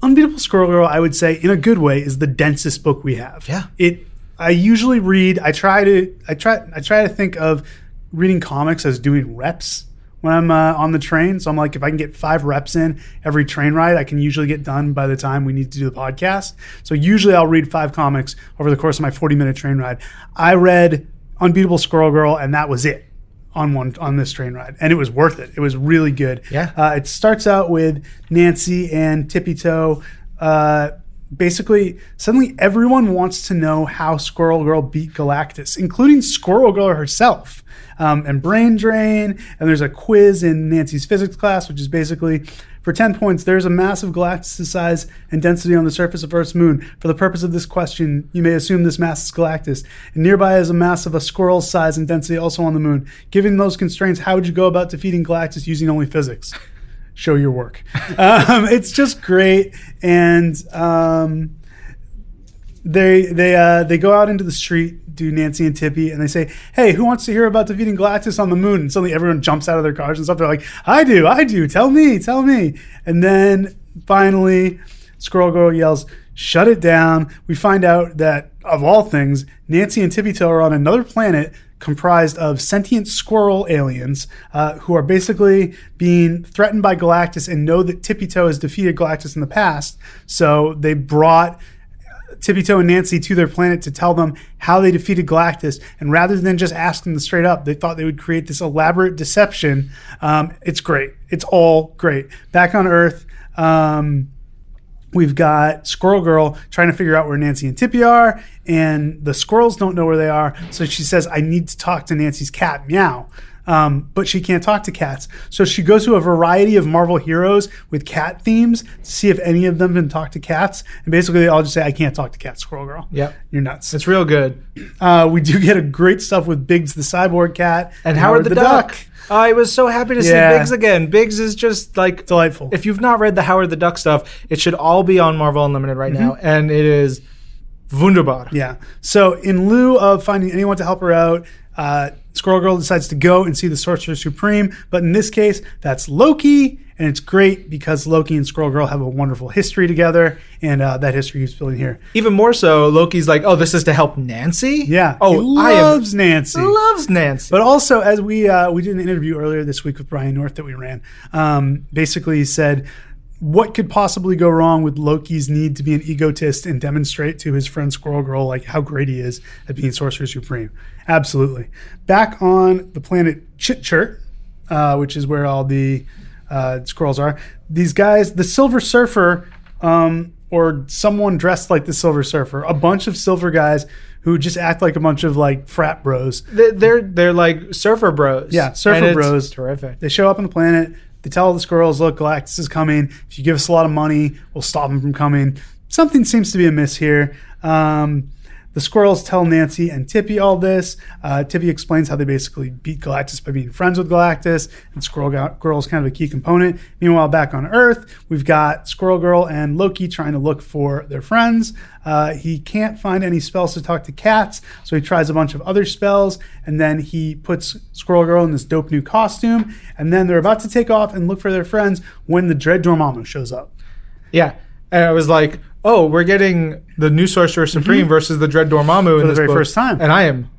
Unbeatable Squirrel Girl, I would say, in a good way, is the densest book we have. Yeah. It I usually read I try to I try I try to think of reading comics as doing reps when I'm uh, on the train. So I'm like, if I can get five reps in every train ride, I can usually get done by the time we need to do the podcast. So usually I'll read five comics over the course of my 40 minute train ride. I read Unbeatable Squirrel Girl, and that was it on one on this train ride, and it was worth it. It was really good. Yeah. Uh, it starts out with Nancy and Tippy Toe. Uh, basically, suddenly everyone wants to know how Squirrel Girl beat Galactus, including Squirrel Girl herself. Um, and Brain Drain, and there's a quiz in Nancy's physics class, which is basically for 10 points, there's a mass of Galactus' size and density on the surface of Earth's moon. For the purpose of this question, you may assume this mass is Galactus. And nearby is a mass of a squirrel's size and density also on the moon. Given those constraints, how would you go about defeating Galactus using only physics? Show your work. um, it's just great. And um, they they uh, they go out into the street, do Nancy and Tippy, and they say, "Hey, who wants to hear about defeating Galactus on the moon?" And suddenly everyone jumps out of their cars and stuff. They're like, "I do, I do. Tell me, tell me." And then finally, Squirrel Girl yells, "Shut it down!" We find out that of all things, Nancy and Tippy Toe are on another planet comprised of sentient squirrel aliens uh, who are basically being threatened by Galactus and know that Tippy Toe has defeated Galactus in the past. So they brought Tippy Toe and Nancy to their planet to tell them how they defeated Galactus. And rather than just ask them straight up, they thought they would create this elaborate deception. Um, it's great. It's all great. Back on Earth, um, we've got Squirrel Girl trying to figure out where Nancy and Tippy are, and the squirrels don't know where they are. So she says, I need to talk to Nancy's cat, Meow. Um, but she can't talk to cats. So she goes to a variety of Marvel heroes with cat themes to see if any of them can talk to cats. And basically, they all just say, I can't talk to cats, Squirrel Girl. Yep. You're nuts. It's real good. Uh, we do get a great stuff with Biggs the cyborg cat And Howard, the, Duck. I was so happy to Yeah. see Biggs again. Biggs is just like Delightful. If you've not read the Howard the Duck stuff, it should all be on Marvel Unlimited right now, Mm-hmm. and it is wunderbar. Yeah. So in lieu of finding anyone to help her out, uh, Squirrel Girl decides to go and see the Sorcerer Supreme. But in this case, that's Loki, and it's great because Loki and Squirrel Girl have a wonderful history together, and uh, that history keeps building here. Even more so, Loki's like, "Oh, this is to help Nancy." Yeah. Oh, he I am loves Nancy. loves Nancy. But also, as we uh, we did an interview earlier this week with Ryan North that we ran, um, basically he said, what could possibly go wrong with Loki's need to be an egotist and demonstrate to his friend Squirrel Girl like how great he is at being Sorcerer Supreme? Absolutely. Back on the planet Chitchurt, uh, which is where all the uh, squirrels are. These guys, the Silver Surfer, um, or someone dressed like the Silver Surfer, a bunch of silver guys who just act like a bunch of like frat bros. They- they're they're like surfer bros. Yeah, surfer bros. Terrific. They show up on the planet. They tell the squirrels, "Look, Galactus is coming. If you give us a lot of money, we'll stop him from coming." Something seems to be amiss here. Um, the squirrels tell Nancy and Tippy all this. Uh, Tippy explains how they basically beat Galactus by being friends with Galactus, and Squirrel Girl is kind of a key component. Meanwhile, back on Earth, we've got Squirrel Girl and Loki trying to look for their friends. Uh, he can't find any spells to talk to cats, so he tries a bunch of other spells, and then he puts Squirrel Girl in this dope new costume, and then they're about to take off and look for their friends when the Dread Dormammu shows up. Yeah, and I was like, "Oh, we're getting the new Sorcerer Supreme versus the Dread Dormammu in Mm-hmm. the very book. first time. and I am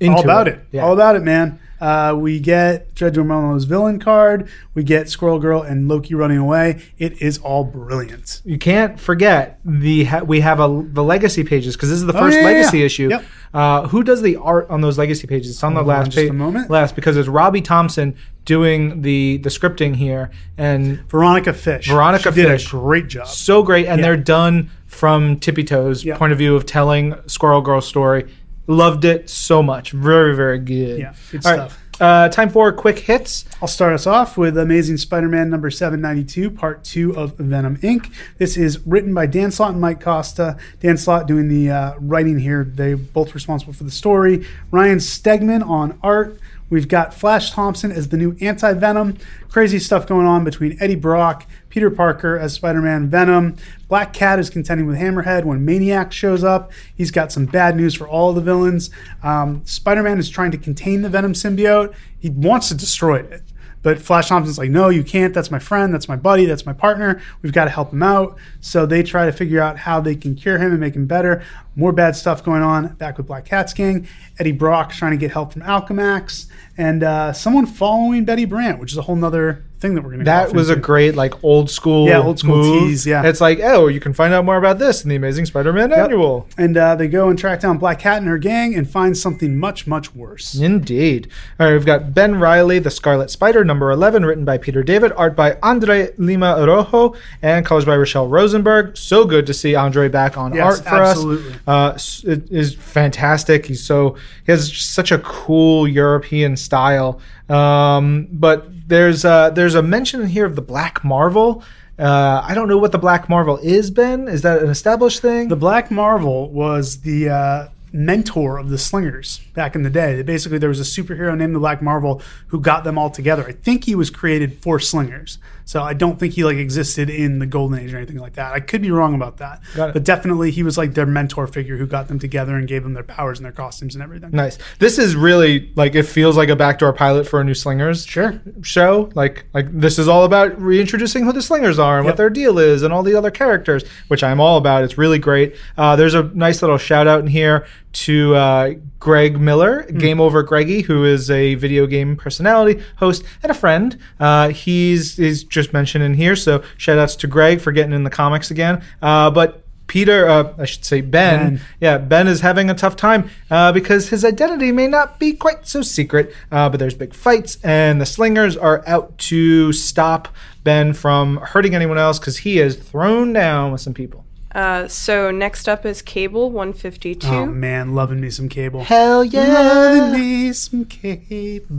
into all about it. Yeah. All about it, man. Uh, we get Dread Dormammu's villain card. We get Squirrel Girl and Loki running away. It is all brilliant. You can't forget the ha- we have a the legacy pages because this is the Oh, first yeah, yeah, legacy yeah. issue. Yep. Uh, who does the art on those legacy pages? It's on the Hold on last just a page. moment. Last because it's Robbie Thompson doing the the scripting here and Veronica Fish. Veronica she did Fish. a great job. so great and Yeah. they're done from Tippy Toes Yeah. point of view of telling Squirrel Girl's story. Loved it so much. Very very good. Yeah, good All right, stuff. Uh, time for quick hits. I'll start us off with Amazing Spider-Man number 792, part two of Venom Inc. This is written by Dan Slott and Mike Costa. Dan Slott doing the uh, writing here. They're both responsible for the story. Ryan Stegman on art. We've got Flash Thompson as the new anti-Venom. Crazy stuff going on between Eddie Brock, Peter Parker as Spider-Man Venom. Black Cat is contending with Hammerhead when Maniac shows up. He's got some bad news for all the villains. Um, Spider-Man is trying to contain the Venom symbiote. He wants to destroy it. But Flash Thompson's like, no, you can't. That's my friend. That's my buddy. That's my partner. We've got to help him out. So they try to figure out how they can cure him and make him better. More bad stuff going on back with Black Cat's gang. Eddie Brock trying to get help from Alchemax. And uh, someone following Betty Brant, which is a whole nother thing that we're going to That was a great like old school Yeah, old school move. tease, yeah. it's like oh you can find out more about this in the Amazing Spider-Man annual. And uh, they go and track down Black Cat and her gang and find something much, much worse. Indeed. All right, we've got Ben Riley, The Scarlet Spider, number 11, written by Peter David, art by Andre Lima Araujo, and colors by Rachelle Rosenberg. So good to see Andre back on Yes, art for absolutely. us. Uh, it is fantastic. He's so he has such a cool European style. Um, but there's uh, there's a mention here of the Black Marvel. Uh, I don't know what the Black Marvel is, Ben. Is that an established thing? The Black Marvel was the uh, mentor of the Slingers back in the day. Basically, there was a superhero named the Black Marvel who got them all together. I think he was created for Slingers, so I don't think he like existed in the Golden Age or anything like that. I could be wrong about that, but definitely he was like their mentor figure who got them together and gave them their powers and their costumes and everything. Nice. This is really like it feels like a backdoor pilot for a new Slingers Sure. show. Like like this is all about reintroducing who the Slingers are and what their deal is and all the other characters, which I'm all about. It's really great. Uh, there's a nice little shout out in here to uh, Greg Miller, Game Over Greggy, who is a video game personality, host, and a friend. Uh, he's is just mentioned in here, so shout outs to Greg for getting in the comics again. Uh, but Peter, uh, I should say Ben, Ben. yeah, Ben is having a tough time uh, because his identity may not be quite so secret. Uh, but there's big fights, and the Slingers are out to stop Ben from hurting anyone else because he is thrown down with some people. Uh, so next up is Cable 152. Oh man, loving me some cable. Hell yeah, Loving me some cable.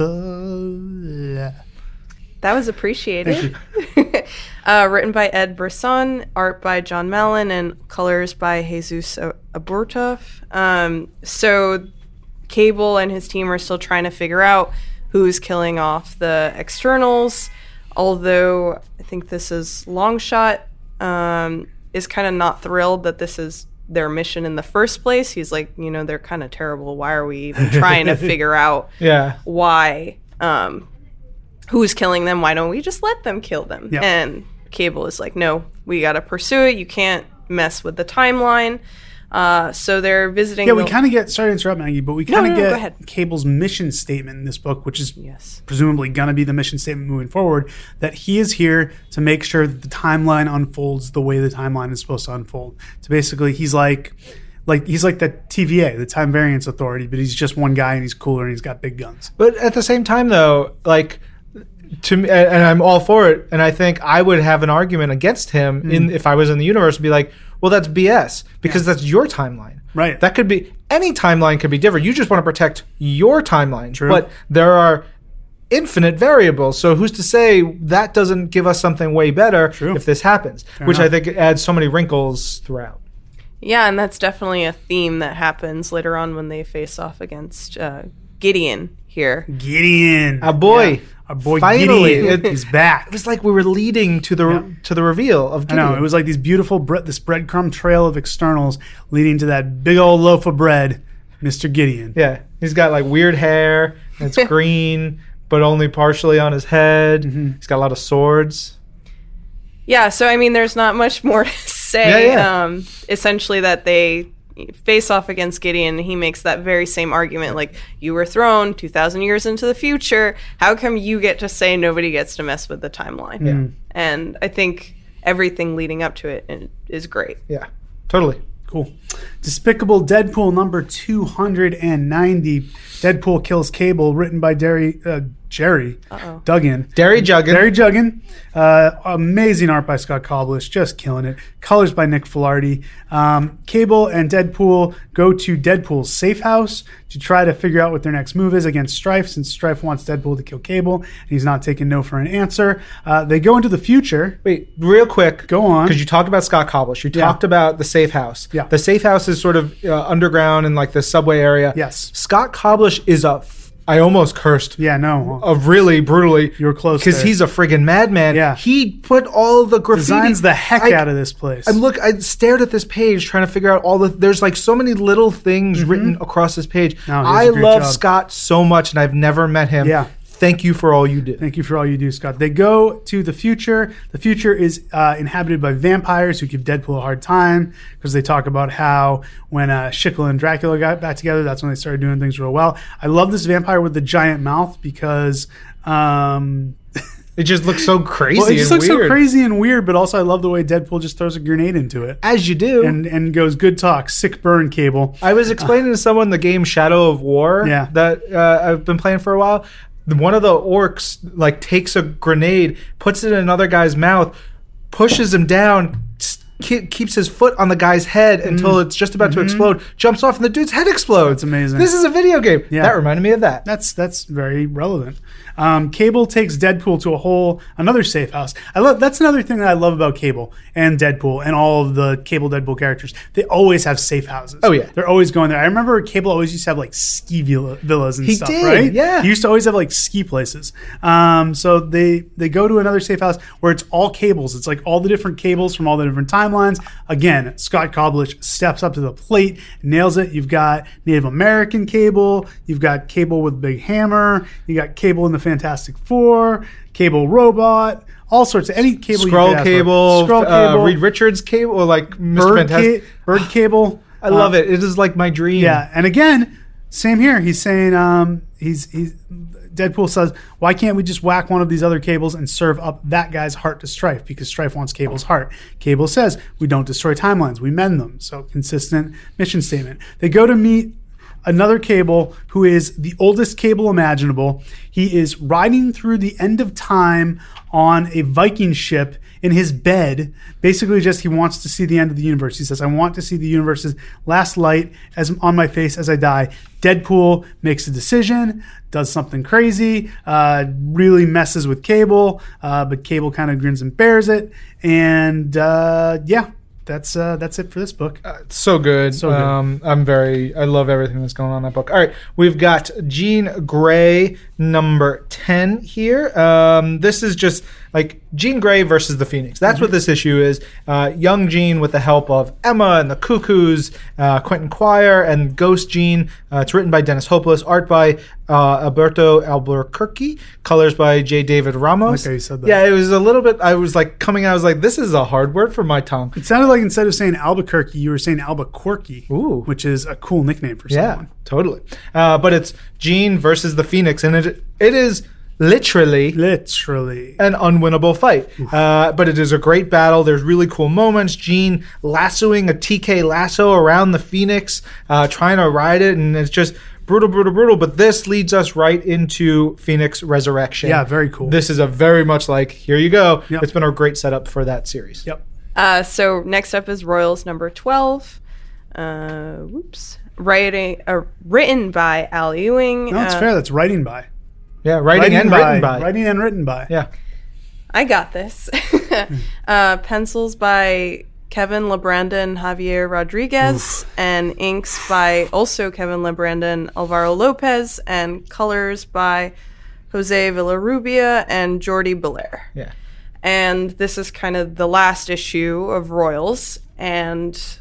That was appreciated. uh, written by Ed Brisson, art by Jon Malin, and colors by Jesus A- Aburtov. Um, so Cable and his team are still trying to figure out who's killing off the externals. Although I think this is Longshot um, is kind of not thrilled that this is their mission in the first place. He's like, you know, they're kind of terrible. Why are we even trying to figure out Yeah. why um who's killing them why don't we just let them kill them Yeah. and cable is like no we got to pursue it you can't mess with the timeline uh so they're visiting Yeah, we the- kind of get sorry to interrupt Maggie, but we kind of no, no, go get ahead. Cable's mission statement in this book, which is yes presumably going to be the mission statement moving forward. That he is here to make sure that the timeline unfolds the way the timeline is supposed to unfold. So basically, he's like, like he's like the TVA, the Time Variance Authority, but he's just one guy and he's cooler and he's got big guns. But at the same time, though, like to me, and I'm all for it. And I think I would have an argument against him Hmm. in if I was in the universe and be like, well, that's BS because that's your timeline. Right. That could be any timeline could be different. You just want to protect your timeline. True. But there are infinite variables. So who's to say that doesn't give us something way better True. if this happens? Which I think adds so many wrinkles throughout. yeah and that's definitely a theme that happens later on when they face off against uh gideon here Gideon, A boy. Yeah. Our boy Finally, Gideon, it- is back. It was like we were leading to the Yeah. to the reveal of I know it was like these beautiful bre- this breadcrumb trail of externals leading to that big old loaf of bread, Mister Gideon. Yeah, he's got like weird hair. and It's green, but only partially on his head. Mm-hmm. He's got a lot of swords. yeah so i mean there's not much more to say Yeah, yeah. um essentially that they face off against Gideon, he makes that very same argument like, you were thrown 2,000 years into the future. How come you get to say nobody gets to mess with the timeline? And I think everything leading up to it is great. Yeah, totally. Cool. Despicable Deadpool number 290. Deadpool kills Cable, written by Derry, uh, Jerry Duggan. Derry Juggin. Derry Juggin. Uh, amazing art by Scott Koblish, just killing it. Colors by Nick Filardi. Um, Cable and Deadpool go to Deadpool's safe house to try to figure out what their next move is against Strife, since Strife wants Deadpool to kill Cable, and he's not taking no for an answer. Uh, they go into the future. Wait, real quick. Go on. Because you talked about Scott Koblish. You Yeah. talked about the safe house. Yeah. The safe house is sort of uh, underground in like the subway area. Yes. Scott Koblish is a. I almost cursed. Yeah, no. A really brutally. You were close Because he's a friggin' madman. Yeah. He put all the graffiti. Designs the heck I- out of this place. I look. I stared at this page trying to figure out all the. There's like so many little things written across this page. Mm-hmm. No, I love job. Scott so much, and I've never met him. Yeah. Thank you for all you do. Thank you for all you do, Scott. They go to the future. The future is uh, inhabited by vampires who give Deadpool a hard time because they talk about how when uh, Schickel and Dracula got back together, that's when they started doing things real well. I love this vampire with the giant mouth because. Um, It just looks so crazy. well, it just and looks weird. so crazy and weird, but also I love the way Deadpool just throws a grenade into it as you do. and and goes, "Good talk, sick burn, Cable." I was explaining to someone the game Shadow of War Yeah. that uh, I've been playing for a while. One of the orcs like takes a grenade, puts it in another guy's mouth, pushes him down, ke- keeps his foot on the guy's head until mm. it's just about to mm-hmm. explode, jumps off, and the dude's head explodes. That's amazing. This is a video game. Yeah. That reminded me of that. That's that's very relevant. Um, Cable takes Deadpool to a whole another safe house. I love that's another thing that I love about Cable and Deadpool and all of the Cable Deadpool characters. They always have safe houses. Oh, yeah. they're always going there. I remember Cable always used to have like ski villa, villas and He stuff. did, right? yeah. he used to always have like ski places. Um, so they they go to another safe house where it's all cables. It's like all the different cables from all the different timelines. Again, Scott Koblish steps up to the plate, nails it. You've got Native American Cable. You've got Cable with Big Hammer. You got Cable in the Fantastic Four. Cable Robot. All sorts of any cable. you Scroll cable, Scroll uh, cable. Reed Richards cable, or like Mr. Bird, Fantastic. ca- bird cable. I love Uh, it. It is like my dream. yeah, and again, same here. He's saying um, he's he's Deadpool says, why can't we just whack one of these other cables and serve up that guy's heart to Strife because Strife wants Cable's heart. Cable says we don't destroy timelines, we mend them. So consistent mission statement. They go to meet another cable who is the oldest cable imaginable. He is riding through the end of time on a Viking ship in his bed. Basically, just he wants to see the end of the universe. He says, I want to see the universe's last light as on my face as I die. Deadpool makes a decision, does something crazy, uh, really messes with Cable, uh, but Cable kind of grins and bears it. And uh, yeah, that's uh, that's it for this book. so good. So good. Um, I'm very. I love everything that's going on in that book. All right, we've got Jean Grey number ten here. Um, this is just like Jean Grey versus the Phoenix. That's Mm-hmm. what this issue is. Uh, young Jean with the help of Emma and the Cuckoos, uh, Quentin Quire, and Ghost Jean. Uh, it's written by Dennis Hopeless, art by uh, Alberto Albuquerque, colors by J. David Ramos. Okay, you said that. Yeah, it was a little bit. I was like coming out. I was like, this is a hard word for my tongue. It sounded like instead of saying Albuquerque, you were saying Albuquerque, Ooh. which is a cool nickname for someone. Yeah, totally. Uh, but it's Jean versus the Phoenix, and it it is literally Literally. an unwinnable fight. Uh, but it is a great battle. There's really cool moments. Jean lassoing a TK lasso around the Phoenix, uh, trying to ride it, and it's just brutal, brutal, brutal. But this leads us right into Phoenix Resurrection. Yeah, very cool. This is a very much like here you go. Yep. It's been a great setup for that series. Yep. Uh, so next up is Royals number 12. Uh, whoops. Writing, uh, written by Al Ewing. No, it's Uh, fair. That's writing by. Yeah, writing, and written by. Writing and written by. Yeah. I got this. uh, pencils by Kevin Libranda and Javier Rodriguez, and inks by also Kevin Libranda and Alvaro Lopez, and colors by Jose Villarrubia and Jordie Bellaire. Yeah. And this is kind of the last issue of Royals, and It's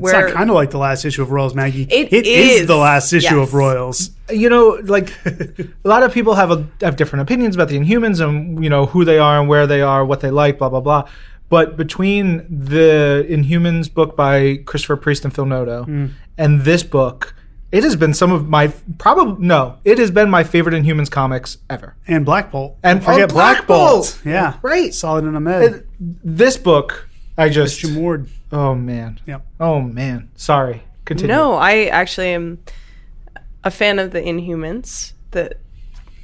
where not kind of like the last issue of Royals, Maggie. It it is, is. the last issue Yes. of Royals. you know, like a lot of people have a, have different opinions about the Inhumans and you know who they are and where they are, what they like, blah blah blah. But between the Inhumans book by Christopher Priest and Phil Noto Hmm. and this book, it has been some of my probably no, it has been my favorite Inhumans comics ever. And Black Bolt. And- Don't forget oh, Black, Black Bolt. Bolt. Yeah. Right. Solid in a med. This book, I just Christian Ward. oh man, Yep. oh man, sorry. Continue. No, I actually am a fan of the Inhumans. That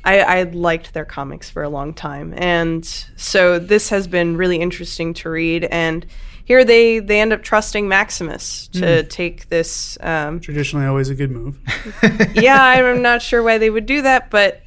I, I liked their comics for a long time, and so this has been really interesting to read. And here they they end up trusting Maximus to take this. Um, Traditionally, always a good move. yeah, I'm not sure why they would do that, but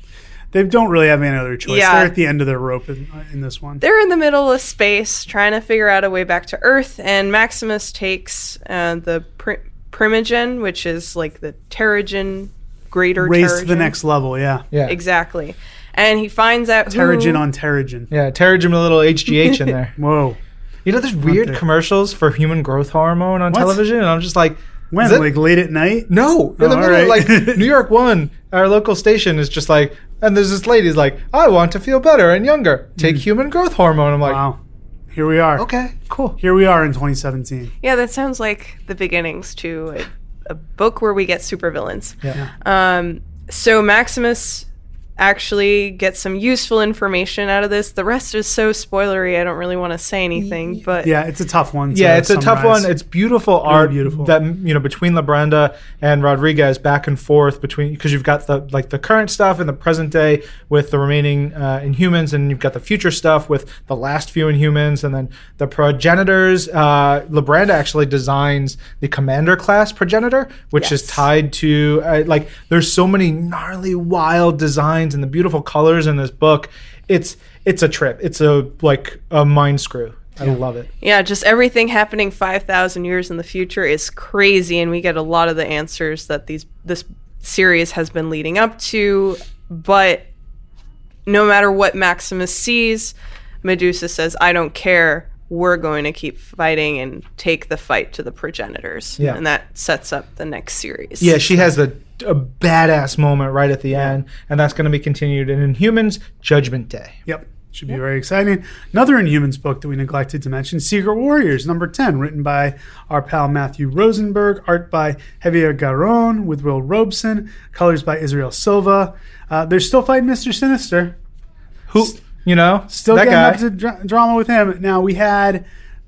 They don't really have any other choice. Yeah. They're at the end of their rope in, in this one. they're in the middle of space trying to figure out a way back to Earth, and Maximus takes uh, the Pri- Primogen, which is like the Terrigen, greater Race to the next level. Yeah. Yeah. Exactly. And he finds out who, on Terrigen. Yeah, Terrigen with a little HGH in there. Whoa. You know, there's weird commercials for human growth hormone on What? television, and I'm just like, When? is it- like late at night? no, in the Oh, middle, alright. like New York One, our local station is just like, and there's this lady's like, I want to feel better and younger. Take human growth hormone. I'm like, Mm. Wow. Here we are. okay, cool. Here we are in 2017. Yeah, that sounds like the beginnings to a, a book where we get supervillains. Yeah. Um, so Maximus actually get some useful information out of this. The rest is so spoilery. I don't really want to say anything, but Yeah, it's a tough one. to Yeah, it's a tough one. It's beautiful art. beautiful. That you know between Libranda and Rodriguez back and forth between because you've got the like the current stuff in the present day with the remaining uh, Inhumans, and you've got the future stuff with the last few Inhumans, and then the progenitors. Uh, Libranda actually designs the Commander class progenitor, which is tied to uh, like there's so many gnarly, wild designs and the beautiful colors in this book. It's it's a trip. It's a like a mind screw. I love it. yeah, just everything happening 5,000 years in the future is crazy and we get a lot of the answers that these this series has been leading up to, but no matter what Maximus sees, Medusa says, "I don't care. We're going to keep fighting and take the fight to the progenitors." Yeah. And that sets up the next series. Yeah, she has a, a badass moment right at the end, and that's going to be continued in Inhumans Judgment Day. Yep. Should be very exciting. Another Inhumans book that we neglected to mention Secret Warriors, number 10, written by our pal Matthew Rosenberg, art by Javier Garon with Will Robson, colors by Israel Silva. Uh, they're still fighting Mr. Sinister. Who, you know, Still that getting guy. up to dra- drama with him. Now, we had.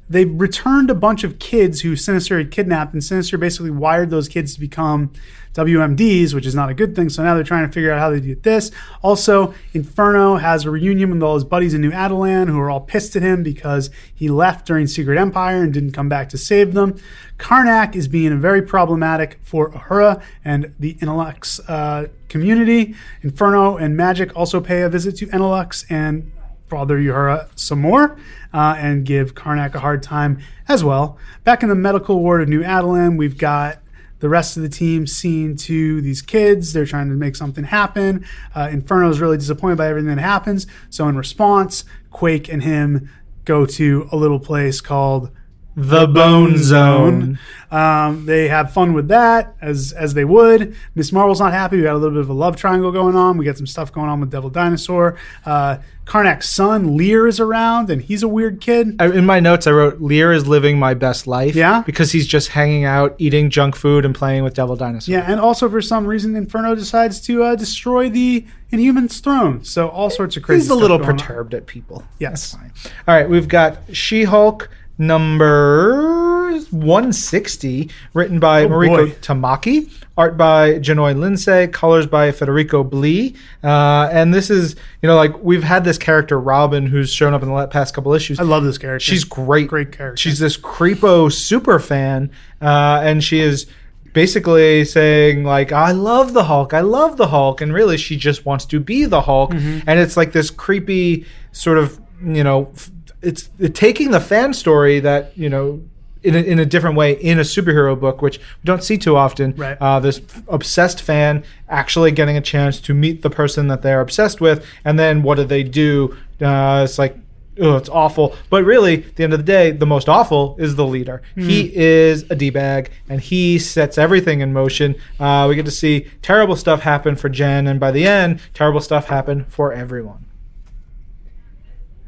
They returned a bunch of kids who Sinister had kidnapped, and Sinister basically wired those kids to become WMDs, which is not a good thing. So now they're trying to figure out how they do this. Also, Inferno has a reunion with all his buddies in New Attilan who are all pissed at him because he left during Secret Empire and didn't come back to save them. Karnak is being very problematic for Ahura and the Intellects uh, community. Inferno and Magic also pay a visit to Enelux and bother Ahura some more uh, and give Karnak a hard time as well. Back in the medical ward of New Attilan, we've got the rest of the team seeing to these kids. They're trying to make something happen. Uh, Inferno is really disappointed by everything that happens. So, in response, Quake and him go to a little place called the Bone Zone. um, they have fun with that as as they would. Miss Marvel's not happy. We got a little bit of a love triangle going on. We got some stuff going on with Devil Dinosaur. Uh, Karnak's son Lear is around, and he's a weird kid. I, in my notes, I wrote Lear is living my best life. Yeah? because he's just hanging out, eating junk food, and playing with Devil Dinosaur. Yeah, and also for some reason, Inferno decides to uh, destroy the Inhuman's throne. So all sorts of crazy. Stuff. He's a little going on. perturbed at people. Yes. All right, we've got She-Hulk number 160, written by Mariko Oh, boy. Tamaki, art by Jahnoy Lindsay, colors by Federico Blee. Uh, and this is, you know, like we've had this character Robin who's shown up in the past couple issues. I love this character. She's great. Great character. She's this creepo super fan, uh, and she is basically saying like, "I love the Hulk. I love the Hulk," and really she just wants to be the Hulk. Mm-hmm. And it's like this creepy sort of, you know, f- it's it taking the fan story that you know. In a, in a different way in a superhero book, which we don't see too often. Right. Uh, this obsessed fan actually getting a chance to meet the person that they're obsessed with, and then what do they do? Uh, it's like oh, it's awful. But really, at the end of the day, the most awful is the leader. He is a d bag, and he sets everything in motion. Uh, we get to see terrible stuff happen for Jen, and by the end, terrible stuff happen for everyone.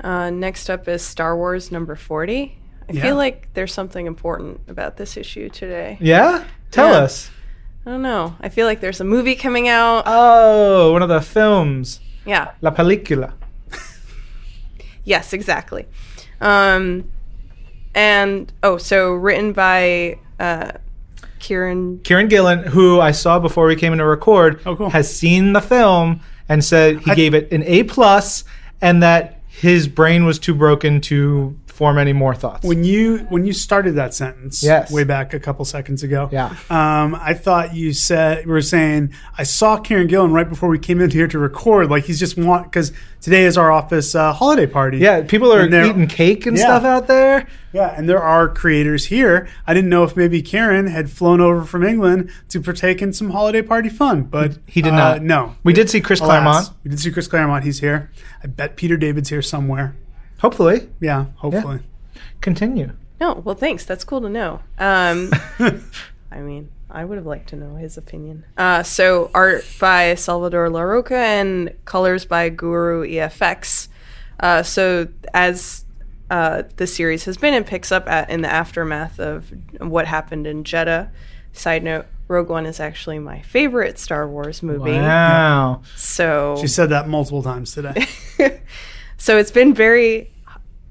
Uh, next up is Star Wars number 40. I Yeah. feel like there's something important about this issue today. Yeah? Tell Yeah. us. I don't know. I feel like there's a movie coming out. Oh, one of the films. yeah. La película. Yes, exactly. Um, and oh, so written by uh, Kieron. Kieron Gillen, who I saw before we came in to record, Oh, cool. has seen the film and said he I- gave it an A plus, and that his brain was too broken to form any more thoughts. When you when you started that sentence, Yes. way back a couple seconds ago, Yeah. um, I thought you said you were saying I saw Kieron Gillen right before we came in here to record. Like he's just want because today is our office uh, holiday party. yeah, people are eating cake and Yeah. stuff out there. yeah, and there are creators here. I didn't know if maybe Karen had flown over from England to partake in some holiday party fun, but He did uh, not. No, We did see Chris Alas. Claremont. We did see Chris Claremont. He's here. I bet Peter David's here somewhere. Hopefully, Yeah, hopefully. continue. No, well, thanks. That's cool to know. Um, I mean, I would have liked to know his opinion. Uh, so, art by Salvador Larroca and colors by Guru EFX. Uh, so, as uh, the series has been, it picks up at, in the aftermath of what happened in Jedha. Side note: Rogue One is actually my favorite Star Wars movie. Wow. So, She said that multiple times today. so it's been very.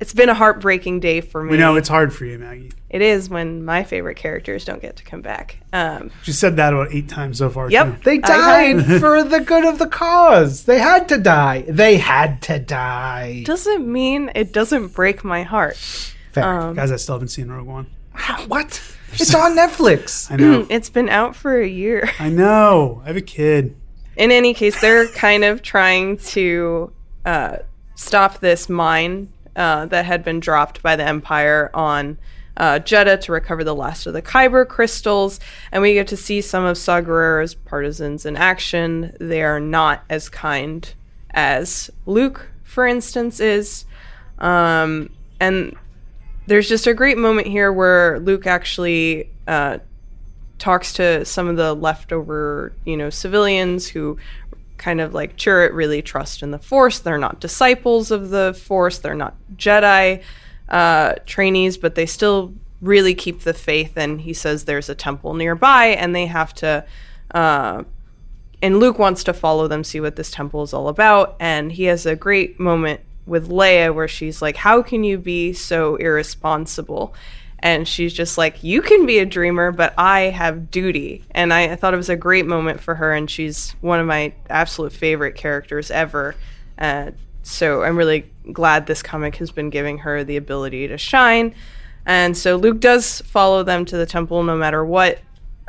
It's been a heartbreaking day for me. we know it's hard for you, Maggie. it is when my favorite characters don't get to come back. Um, She said that about eight times so far. Yep. too. They died for the good of the cause. They had to die. They had to die. doesn't mean it doesn't break my heart. Fair. Um, Guys, I still haven't seen Rogue One. How- what? It's on Netflix. I know. It's been out for a year. I know. I have a kid. In any case, they're kind of trying to uh, stop this mine uh, that had been dropped by the Empire on uh, Jedha to recover the last of the Kyber crystals. And we get to see some of Saw Gerrera's partisans in action. They are not as kind as Luke, for instance, is. Um, and there's just a great moment here where Luke actually uh, talks to some of the leftover, you know, civilians who kind of like Chirrut really trust in the Force. They're not disciples of the Force. They're not Jedi uh, trainees, but they still really keep the faith. And he says there's a temple nearby, and they have to. Uh, and Luke wants to follow them, see what this temple is all about. And he has a great moment with Leia where she's like, How can you be so irresponsible? And she's just like, You can be a dreamer, but I have duty. And I, thought it was a great moment for her. And she's one of my absolute favorite characters ever. Uh, so I'm really glad this comic has been giving her the ability to shine. And so Luke does follow them to the temple no matter what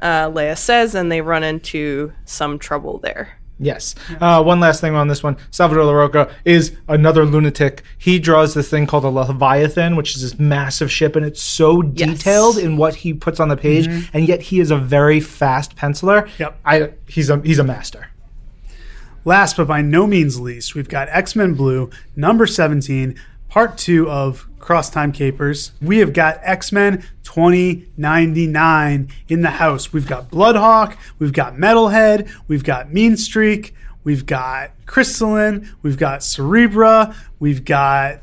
uh, Leia says, and they run into some trouble there. Yes. Uh, one last thing on this one. Salvador Larroca is another lunatic. He draws this thing called a Leviathan, which is this massive ship, and it's so detailed in what he puts on the page, and yet he is a very fast penciler. Yep. I he's a he's a master. Last but by no means least, we've got X Men Blue, number 17, part two of Cross Time Capers. We have got X Men 2099 in the house. We've got Bloodhawk, we've got Metalhead, we've got Mean Streak, we've got Krystalin, we've got Cerebra, we've got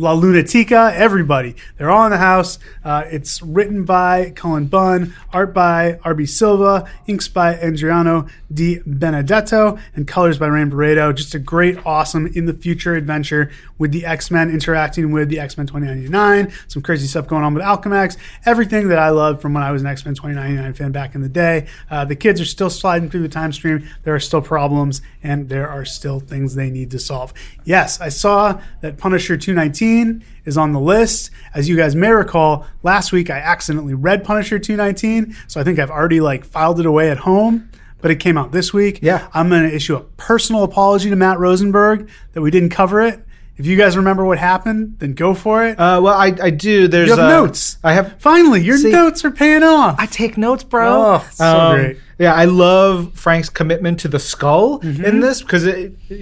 La Lunatica, everybody. They're all in the house. Uh, it's written by Cullen Bunn, art by R.B. Silva, inks by Adriano Di Benedetto, and colors by Rain Beredo. Just a great, awesome in the future adventure with the X Men interacting with the X Men 2099. Some crazy stuff going on with Alchemax. Everything that I loved from when I was an X Men 2099 fan back in the day. Uh, the kids are still sliding through the time stream. There are still problems, and there are still things they need to solve. Yes, I saw that Punisher 219 is on the list. As you guys may recall, last week I accidentally read Punisher 219, so I think I've already like filed it away at home. But it came out this week. Yeah. I'm going to issue a personal apology to Matt Rosenberg that we didn't cover it. If you guys remember what happened, then go for it. Uh, well, I, I do. There's you have uh, notes. I have. Finally, your See- notes are paying off. I take notes, bro. Oh, so great. Yeah, I love Frank's commitment to the skull Mm-hmm. in this because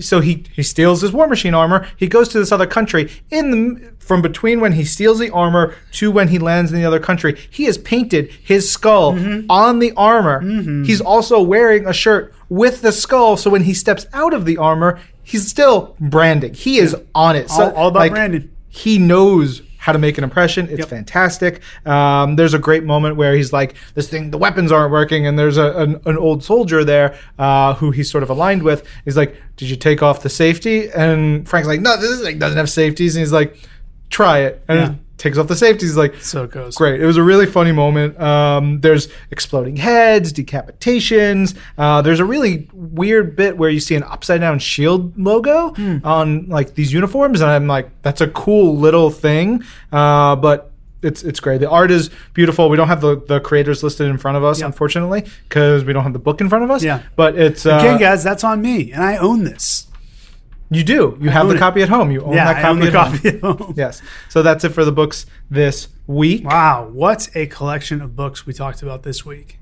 so he he steals his War Machine armor. He goes to this other country in the from between when he steals the armor to when he lands in the other country. He has painted his skull Mm-hmm. on the armor. He's also wearing a shirt with the skull, so when he steps out of the armor. he's still branding. He is on it. So, All- all about like, branding. He knows how to make an impression. It's fantastic. Um, there's a great moment where he's like, "This thing, the weapons aren't working," and there's a, an, an old soldier there uh, who he's sort of aligned with. He's like, "Did you take off the safety?" And Frank's like, "No, this thing doesn't have safeties." And he's like, "Try it," and Yeah. Takes off the safeties. He's like, So it goes. Great. It was a really funny moment. Um, there's exploding heads, decapitations. Uh, there's a really weird bit where you see an upside down shield logo Hmm. on like these uniforms, and I'm like, that's a cool little thing. Uh, but it's it's great. The art is beautiful. We don't have the, the creators listed in front of us, Yeah. unfortunately, because we don't have the book in front of us. Yeah. But it's uh, Again, guys, that's on me, and I own this. You do. You have the it. copy at home. You own yeah, that I copy own the at home. copy at home. Yes. So that's it for the books this week. Wow, what a collection of books we talked about this week.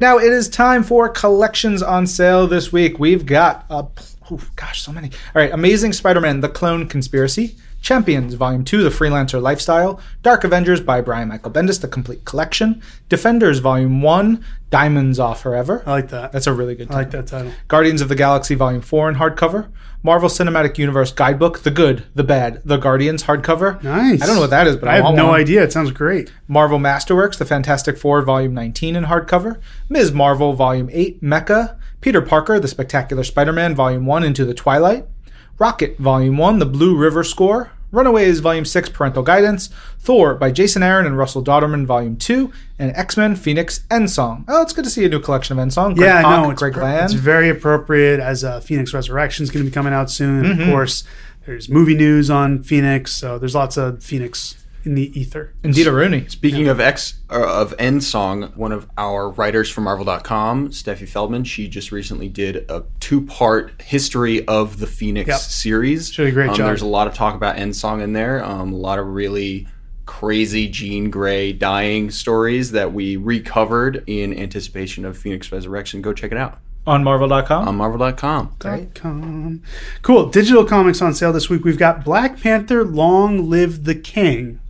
Now it is time for collections on sale this week. We've got a oh, gosh, so many. All right, Amazing Spider-Man: The Clone Conspiracy, Champions Volume 2: The Freelancer Lifestyle, Dark Avengers by Brian Michael Bendis: The Complete Collection, Defenders Volume 1, Diamonds Off Forever. I like that. That's a really good I like that title. Guardians of the Galaxy Volume 4 in hardcover, Marvel Cinematic Universe Guidebook: The Good, the Bad, The Guardians hardcover. Nice. I don't know what that is, but I, I have no one. idea. It sounds great. Marvel Masterworks, The Fantastic Four, Volume 19 in hardcover, Ms. Marvel, Volume 8, Mecha, Peter Parker, The Spectacular Spider Man, Volume 1, Into the Twilight, Rocket, Volume 1, The Blue River Score, Runaways, Volume 6, Parental Guidance, Thor by Jason Aaron and Russell Dauterman, Volume 2, and X Men Phoenix End Song. Oh, it's good to see a new collection of End Song. Greg yeah, Pak, no, it's, Greg pr- Land. it's very appropriate as uh, Phoenix Resurrection is going to be coming out soon. Mm-hmm. of course, there's movie news on Phoenix, so there's lots of Phoenix in the ether. Indeed, a Rooney. Speaking of X uh, of End Song, one of our writers from Marvel.com, Steffi Feldman, she just recently did a two-part history of the Phoenix Yep. series. She did a great um, job. There's a lot of talk about End Song in there. Um, a lot of really crazy Jean Grey dying stories that we recovered in anticipation of Phoenix Resurrection. Go check it out On Marvel.com. on Marvel.com. Com. Cool. Digital comics on sale this week. We've got Black Panther Long Live the King,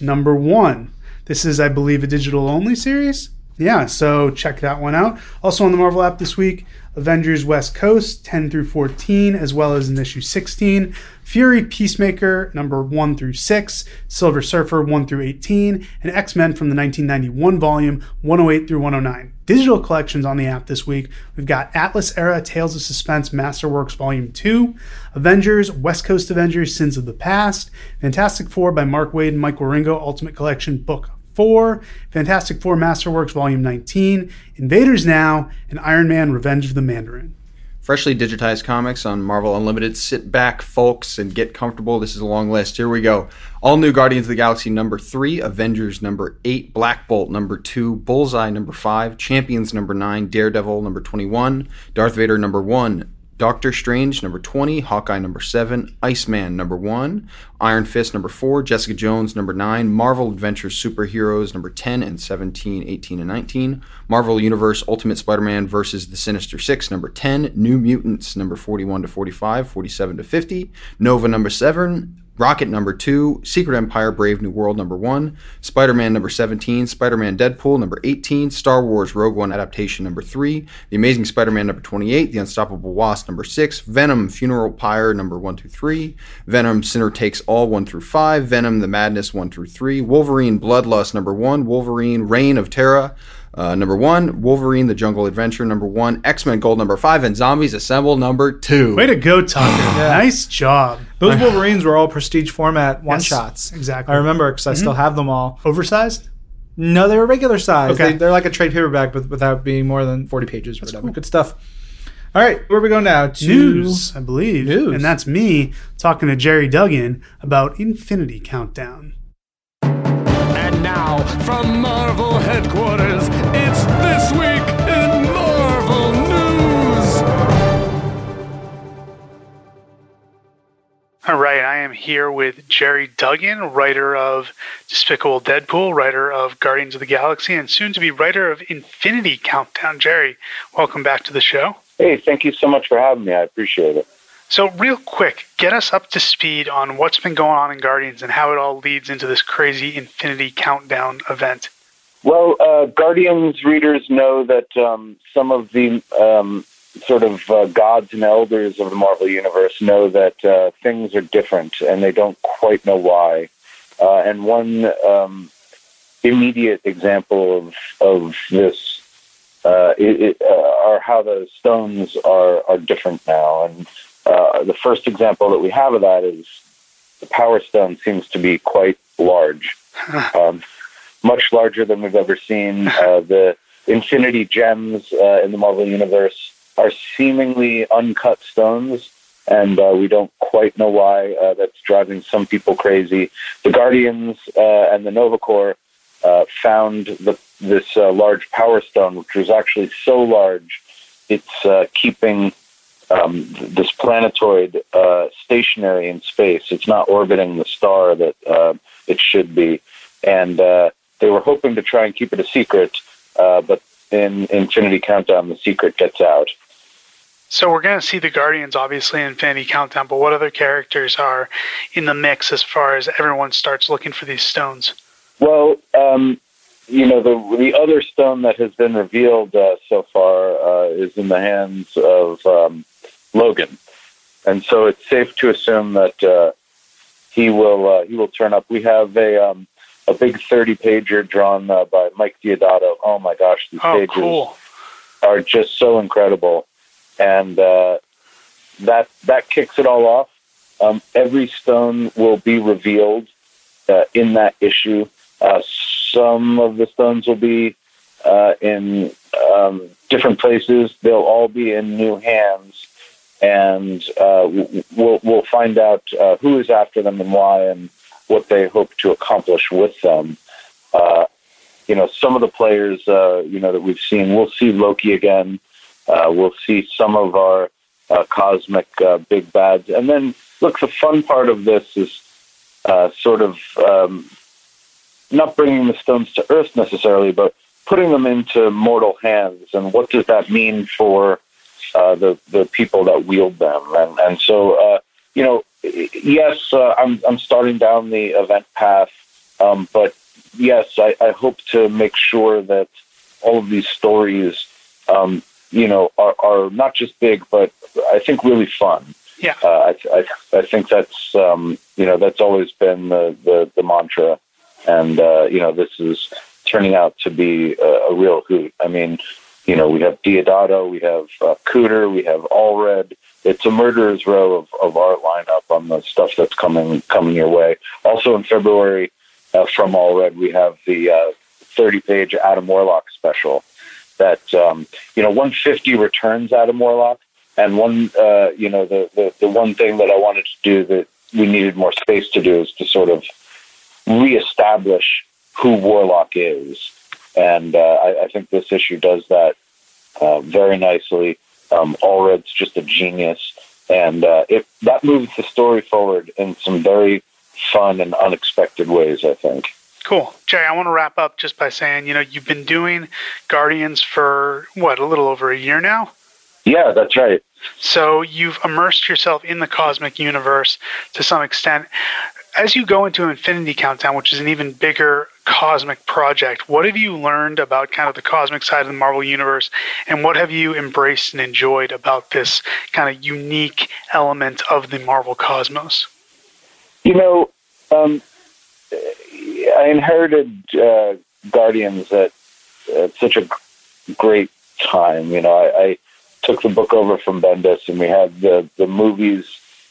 number one. This is, I believe, a digital only series. Yeah, so check that one out. Also on the Marvel app this week, Avengers West Coast 10 through 14, as well as in issue 16, Fury Peacemaker number 1 through 6, Silver Surfer 1 through 18, and X Men from the 1991 volume 108 through 109. Digital collections on the app this week. We've got Atlas Era Tales of Suspense Masterworks Volume 2, Avengers, West Coast Avengers Sins of the Past, Fantastic Four by Mark Waid and Mike Wieringo Ultimate Collection Book 4, Fantastic Four Masterworks Volume 19, Invaders Now, and Iron Man Revenge of the Mandarin. Freshly digitized comics on Marvel Unlimited. Sit back, folks, and get comfortable. This is a long list. Here we go. All new Guardians of the Galaxy number three, Avengers number eight, Black Bolt number two, Bullseye number five, Champions number nine, Daredevil number 21, Darth Vader number one, Doctor Strange number 20, Hawkeye number 7, Iceman number 1, Iron Fist number 4, Jessica Jones number 9, Marvel Adventures Superheroes number 10 and 17, 18 and 19, Marvel Universe Ultimate Spider-Man versus the Sinister 6 number 10, New Mutants number 41 to 45, 47 to 50, Nova number 7, Rocket number 2, Secret Empire Brave New World number 1, Spider-Man number 17, Spider-Man Deadpool number 18, Star Wars Rogue One adaptation number 3, The Amazing Spider-Man number 28, The Unstoppable Wasp number 6, Venom Funeral Pyre number 1 through 3, Venom Sinner Takes All 1 through 5, Venom The Madness 1 through 3, Wolverine Bloodlust number 1, Wolverine Rahne of Terra uh, number 1, Wolverine The Jungle Adventure number 1, X-Men Gold number 5, and Zombies Assemble number 2. Way to go, Tucker. Nice job. Those Wolverines were all prestige format one Yes, shots. exactly. I remember because I still have them all. Oversized? No, they were regular size. Okay. They, they're like a trade paperback, but without being more than 40 pages or whatever. Good stuff. All right, where we go now? To News, I believe. News. And that's me talking to Gerry Duggan about Infinity Countdown. And now, from Marvel headquarters, it's This Week in Marvel News! All right, I am here with Gerry Duggan, writer of Despicable Deadpool, writer of Guardians of the Galaxy, and soon to be writer of Infinity Countdown. Gerry, welcome back to the show. Hey, thank you so much for having me. I appreciate it. So, real quick, get us up to speed on what's been going on in Guardians and how it all leads into this crazy Infinity Countdown event. Well, uh, Guardians readers know that um, some of the um, sort of uh, gods and elders of the Marvel Universe know that uh, things are different and they don't quite know why. Uh, and one um, immediate example of, of this uh, it, it, uh, are how the stones are, are different now. And uh, the first example that we have of that is the Power Stone seems to be quite large, um, much larger than we've ever seen. the Infinity Gems in the Marvel Universe are seemingly uncut stones, and uh, we don't quite know why. Uh, that's driving some people crazy. The Guardians uh, and the Nova Corps uh, found the, this uh, large Power Stone, which was actually so large, it's uh, keeping um, this planetoid stationary in space. It's not orbiting the star that it should be, and they were hoping to try and keep it a secret, but in Infinity Countdown, the secret gets out. So we're going to see the Guardians obviously in Infinity Countdown, but what other characters are in the mix as far as everyone starts looking for these stones? Well, um, you know, the the other stone that has been revealed uh, so far uh, is in the hands of um, Logan, and so it's safe to assume that uh, he will uh, he will turn up. We have a um, a big thirty pager drawn uh, by Mike Deodato. Oh my gosh, these oh, pages cool. are just so incredible and uh, that that kicks it all off. Um, every stone will be revealed uh, in that issue. Uh, some of the stones will be uh, in um, different places. They'll all be in new hands, and uh, we'll we'll find out uh, who is after them and why, and what they hope to accomplish with them. you know, some of the players, you know, that we've seen. We'll see Loki again. Uh, we'll see some of our uh, cosmic uh, big bads. And then, look, the fun part of this is uh, sort of um, not bringing the stones to Earth necessarily, but putting them into mortal hands. And what does that mean for uh, the the people that wield them? And and so, uh, you know, yes, uh, I'm I'm starting down the event path, um, but yes, I, I hope to make sure that all of these stories um, you know, are, are not just big, but I think really fun. Yeah. Uh, I, I, I think that's, um, you know, that's always been the, the, the mantra. And, uh, you know, this is turning out to be a, a, real hoot. I mean, you know, we have Deodato, we have uh, Kuder, we have Allred. It's a murderer's row of, of art lineup on the stuff that's coming coming your way. Also in February, uh, from Allred, we have the uh, 30 page Adam Warlock special that um, you know 150 returns of Warlock, and one uh, you know the, the the one thing that I wanted to do that we needed more space to do is to sort of reestablish who Warlock is, and uh, I, I, think this issue does that uh, very nicely. Um, Allred's just a genius, and uh, it that moves the story forward in some very fun and unexpected ways. I think. Cool. Jay, I want to wrap up just by saying, you know, you've been doing Guardians for what, a little over a year now? Yeah, that's right. So you've immersed yourself in the cosmic universe to some extent. As you go into Infinity Countdown, which is an even bigger cosmic project, what have you learned about kind of the cosmic side of the Marvel Universe, and what have you embraced and enjoyed about this kind of unique element of the Marvel cosmos? You know, um, I inherited uh, Guardians at, at such a great time. You know, I, I took the book over from Bendis, and we had the the movies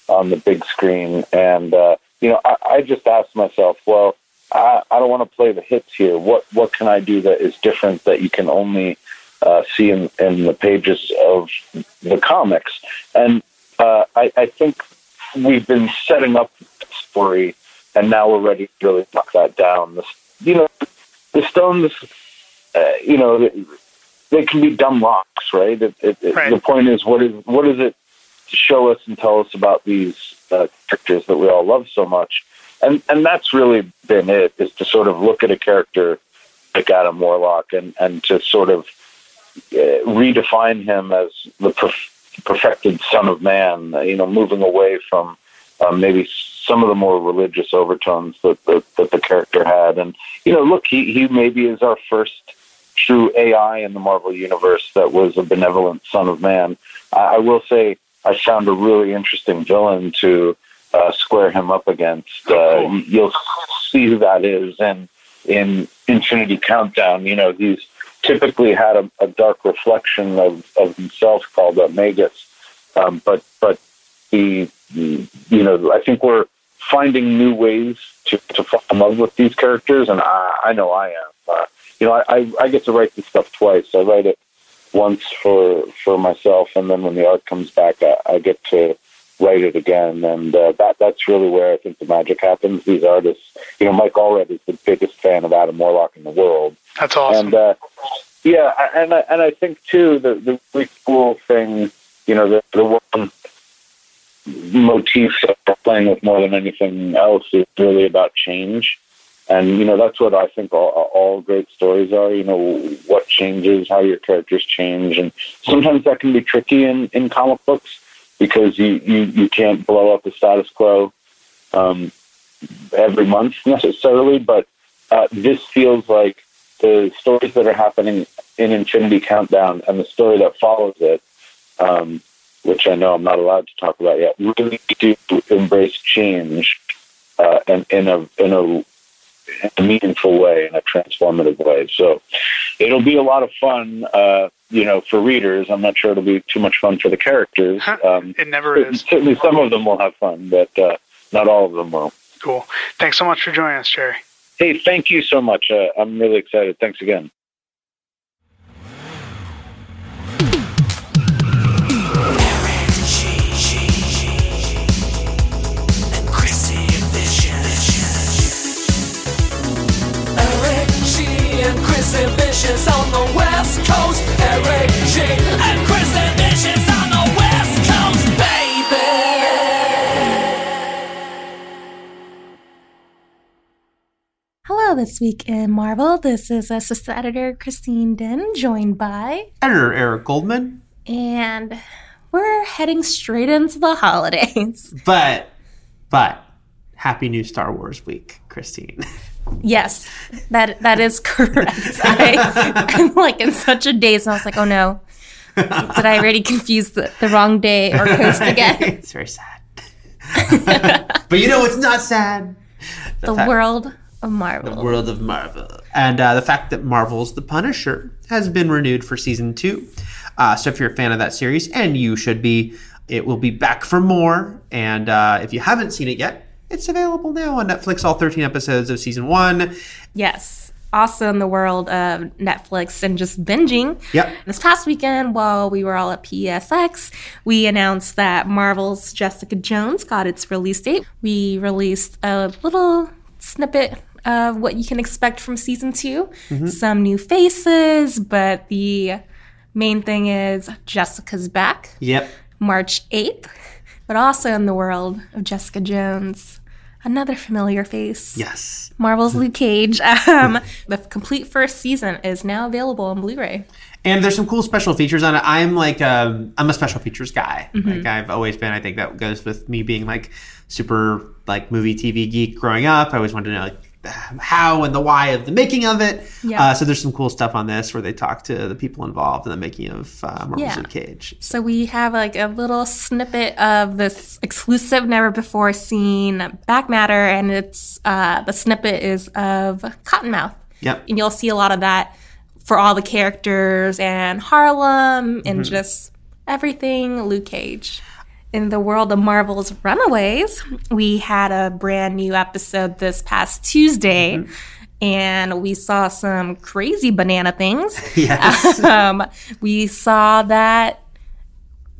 on the big screen. And uh, you know, I, I just asked myself, well, I, I don't want to play the hits here. What what can I do that is different that you can only uh, see in, in the pages of the comics? And uh, I, I think we've been setting up the story and now we're ready to really knock that down. The, you know, the stones, uh, you know, they can be dumb rocks, right? It, it, right? The point is, what is what is it to show us and tell us about these uh, characters that we all love so much? And and that's really been it is to sort of look at a character like Adam Warlock and and to sort of uh, redefine him as the perf- perfected son of man. You know, moving away from um, maybe some of the more religious overtones that, that, that the character had. And, you know, look, he, he maybe is our first true AI in the Marvel universe that was a benevolent son of man. I, I will say I found a really interesting villain to uh, square him up against. Uh. You'll see who that is, and in Infinity Countdown, you know, he's typically had a, a dark reflection of, of himself called Magus. Um, but but the you know I think we're finding new ways to, to fall in love with these characters, and I, I know I am. Uh, you know, I, I, I get to write this stuff twice. I write it once for for myself, and then when the art comes back, I, I get to write it again, and uh, that that's really where I think the magic happens. These artists, you know, Mike Allred is the biggest fan of Adam Warlock in the world, That's awesome. and uh, yeah, and I, and I think too the the really cool thing, you know, the the one motif that playing with more than anything else is really about change. And you know that's what I think all, all great stories are. You know what changes, how your characters change, and sometimes that can be tricky in, in comic books because you, you, you can't blow up the status quo um, every month necessarily. But uh, this feels like the stories that are happening in Infinity Countdown and the story that follows it, um, which I know I'm not allowed to talk about yet, really do embrace change uh, and in a in a in a meaningful way, in a transformative way. So it'll be a lot of fun, uh, you know, for readers. I'm not sure it'll be too much fun for the characters. Um, it never is. certainly, some of them will have fun, but uh, not all of them will. Cool. Thanks so much for joining us, Gerry. Hey, thank you so much. Uh, I'm really excited. Thanks again. Chrissy Vicious on the West Coast. Eric G and Chrissy Vicious on the West Coast, baby. Hello, this week in Marvel. This is Assistant Editor Christine Dinh, joined by, Editor Eric Goldman. and we're heading straight into the holidays. But, but, happy new Star Wars week, Christine. Yes, that that is correct. I, I'm like in such a daze, and I was like, oh no, did I already confuse the, the wrong day or coast again? it's very sad. but you know what's not sad? The fact- world of Marvel. The world of Marvel. And uh, the fact that Marvel's The Punisher has been renewed for season two. Uh, so if you're a fan of that series, and you should be, it will be back for more. And uh, if you haven't seen it yet, it's available now on Netflix, all 13 episodes of season one. Yes. Also in the world of Netflix and just binging. Yep. This past weekend, while we were all at PSX, we announced that Marvel's Jessica Jones got its release date. We released a little snippet of what you can expect from season 2 mm-hmm. Some new faces, but the main thing is Jessica's back. Yep. March 8th. But also in the world of Jessica Jones, another familiar face. Yes. Marvel's Luke Cage. Um, the complete first season is now available on Blu-ray. And there's some cool special features on it. I'm like, um, I'm a special features guy. Like I've always been. I think that goes with me being like super like movie TV geek growing up. I always wanted to know like how and the why of the making of it. Yeah. Uh, so there's some cool stuff on this where they talk to the people involved in the making of uh, Marvel's Yeah. Luke Cage. So we have like a little snippet of this exclusive, never before seen back matter, and it's uh, the snippet is of Cottonmouth, Yep. and you'll see a lot of that for all the characters and Harlem and just everything Luke Cage. In the world of Marvel's Runaways, we had a brand new episode this past Tuesday. And we saw some crazy banana things. Yes. um, we saw that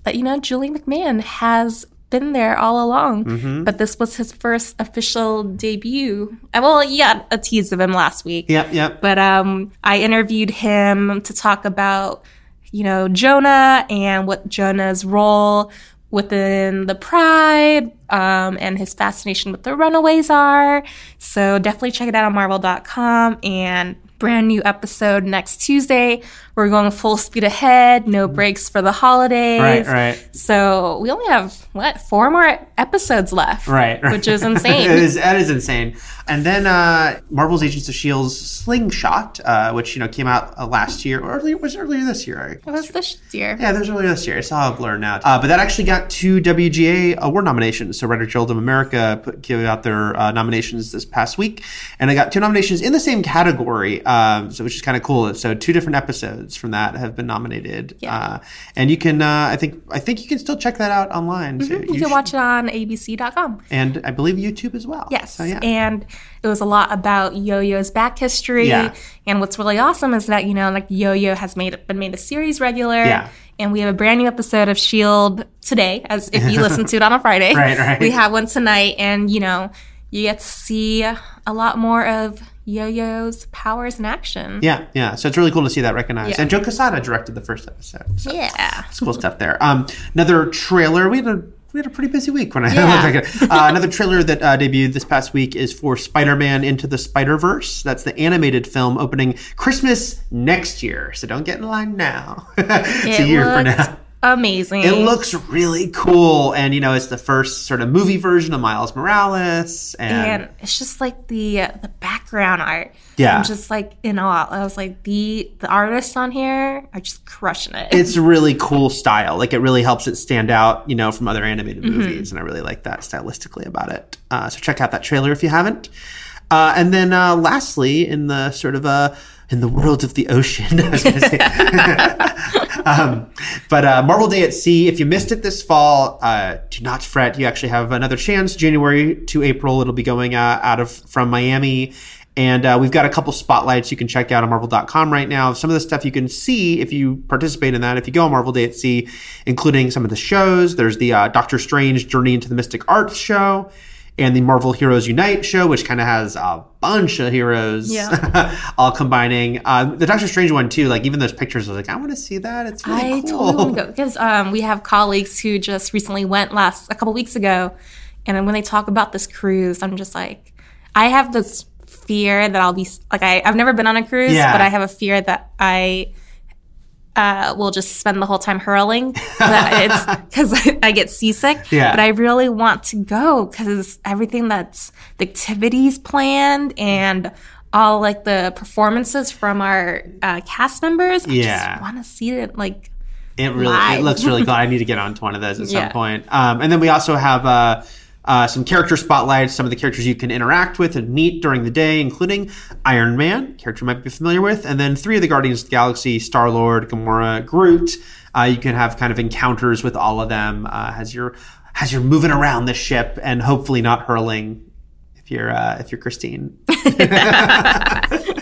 that you know Julian McMahon has been there all along, but this was his first official debut. Uh, Well, you got a tease of him last week, yep. Yep. but um, I interviewed him to talk about you know Jonah and what Jonah's role within the Pride um, and his fascination with the Runaways are. So definitely check it out on Marvel.com and brand new episode next Tuesday we're going full speed ahead, no breaks for the holidays. Right, right. So we only have what four more episodes left, Right, right. Which is insane. it is that is insane. And then uh, Marvel's Agents of Shield's Slingshot, uh, which you know came out uh, last year or earlier was it earlier this year. Right? It was this year. Yeah, it was earlier this year. It's all a blur now. Uh, but that actually got two WGA award nominations. So Writer Guild of America put, gave out their uh, nominations this past week, and I got two nominations in the same category, um, so which is kind of cool. So two different episodes from that have been nominated. Yeah. Uh, and you can, uh, I think, I think you can still check that out online. So You you can should- watch it on abc.com. and I believe YouTube as well. Yes. So, yeah. And it was a lot about Yo-Yo's back history. Yeah. And what's really awesome is that, you know, like Yo-Yo has made been made a series regular. Yeah. And we have a brand new episode of Shield today, as if you listen to it on a Friday. Right, right. We have one tonight and, you know, you get to see a lot more of Yo-Yo's powers in action. Yeah, yeah. So it's really cool to see that recognized. Yeah. And Joe Quesada directed the first episode. So Yeah. it's cool stuff there. Um, another trailer. We had a we had a pretty busy week when I Yeah. looked like it. Uh, another trailer that uh, debuted this past week is for Spider-Man Into the Spider-Verse. That's the animated film opening Christmas next year. So don't get in line now. it's a year for now. Amazing. It looks really cool, and you know it's the first sort of movie version of Miles Morales, and, and it's just like the the background art. Yeah. I'm just like in awe. I was like the the artists on here are just crushing it. it's a really cool style. Like it really helps it stand out, you know, from other animated Mm-hmm. movies, and I really like that stylistically about it. Uh, so check out that trailer if you haven't. Uh, and then uh, lastly, in the sort of uh, in the world of the ocean, I was gonna say. um, but uh, Marvel Day at Sea, if you missed it this fall, uh, do not fret. You actually have another chance. January to April, it'll be going uh, out of from Miami. And uh, we've got a couple spotlights you can check out on Marvel.com right now. Some of the stuff you can see if you participate in that, if you go on Marvel Day at Sea, including some of the shows. There's the uh, Doctor Strange Journey into the Mystic Arts show and the Marvel Heroes Unite show, which kind of has a bunch of heroes Yeah. all combining. Uh, the Doctor Strange one, too, like even those pictures, I was like, I want to see that. It's really I cool. totally want to go because um, we have colleagues who just recently went last a couple weeks ago, and when they talk about this cruise, I'm just like, I have this fear that I'll be like, I, I've never been on a cruise, Yeah. but I have a fear that I uh, will just spend the whole time hurling. It's because I get seasick. Yeah. But I really want to go because everything that's the activities planned and all like the performances from our uh, cast members. I Yeah. just want to see it like It really live. it looks really cool. I need to get onto one of those at some point. Um, and then we also have uh, uh, some character spotlights, some of the characters you can interact with and meet during the day, including Iron Man, character you might be familiar with, and then three of the Guardians of the Galaxy: Star Lord, Gamora, Groot. Uh, you can have kind of encounters with all of them uh, as you're as you're moving around the ship, and hopefully not hurling. If you're uh, if you're Christine,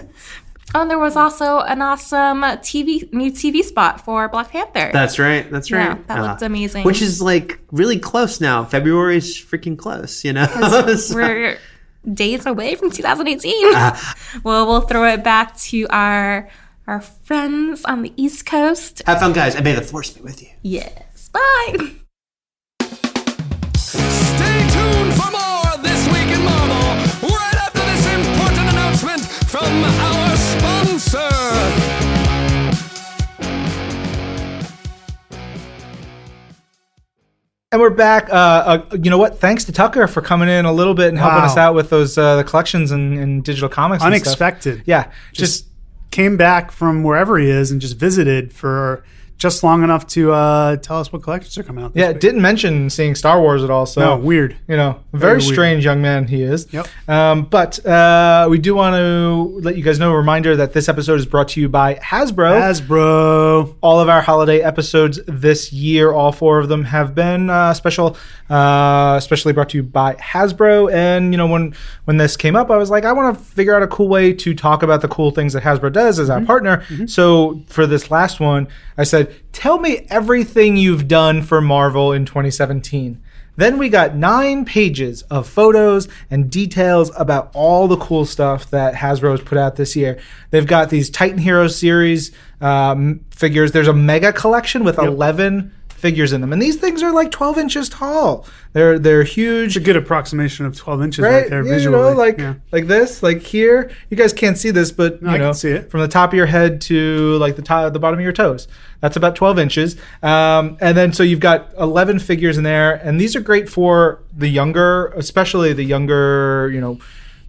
Oh, and there was also an awesome TV new TV spot for Black Panther. That's right. That's Yeah, right. that looked amazing. Which is like really close now. February is freaking close, you know? So- We're days away from 2018. Ah. well, we'll throw it back to our our friends on the East Coast. Have fun, guys, and may the force be with you. Yes. Bye. Stay tuned for more And we're back. Uh, uh, you know what? Thanks to Tucker for coming in a little bit and helping Wow. us out with those uh, the collections and, and digital comics. and stuff. Unexpected. Yeah, just, Just came back from wherever he is and just visited for just long enough to uh, tell us what collections are coming out. Yeah. week. Didn't mention seeing Star Wars at all. So No, weird. You know, very, weird. strange young man he is. Yep. Um, but uh, we do want to let you guys know a reminder that this episode is brought to you by Hasbro. Hasbro. all of our holiday episodes this year, all four of them have been uh, special, uh, especially brought to you by Hasbro. And you know, when when this came up, I was like, I want to figure out a cool way to talk about the cool things that Hasbro does as our partner. So for this last one, I said, tell me everything you've done for Marvel in 2017. Then we got nine pages of photos and details about all the cool stuff that Hasbro has put out this year. They've got these Titan Hero series um, figures. There's a mega collection with 11 figures in them, and these things are like 12 inches tall. They're they're huge. It's a good approximation of 12 inches Right, right, there yeah, visually. you know, like Yeah. like this, like here. You guys can't see this, but you I know, can see it. from the top of your head to like the top, the bottom of your toes. That's about 12 inches. Um, and then so you've got 11 figures in there, and these are great for the younger, especially the younger, you know,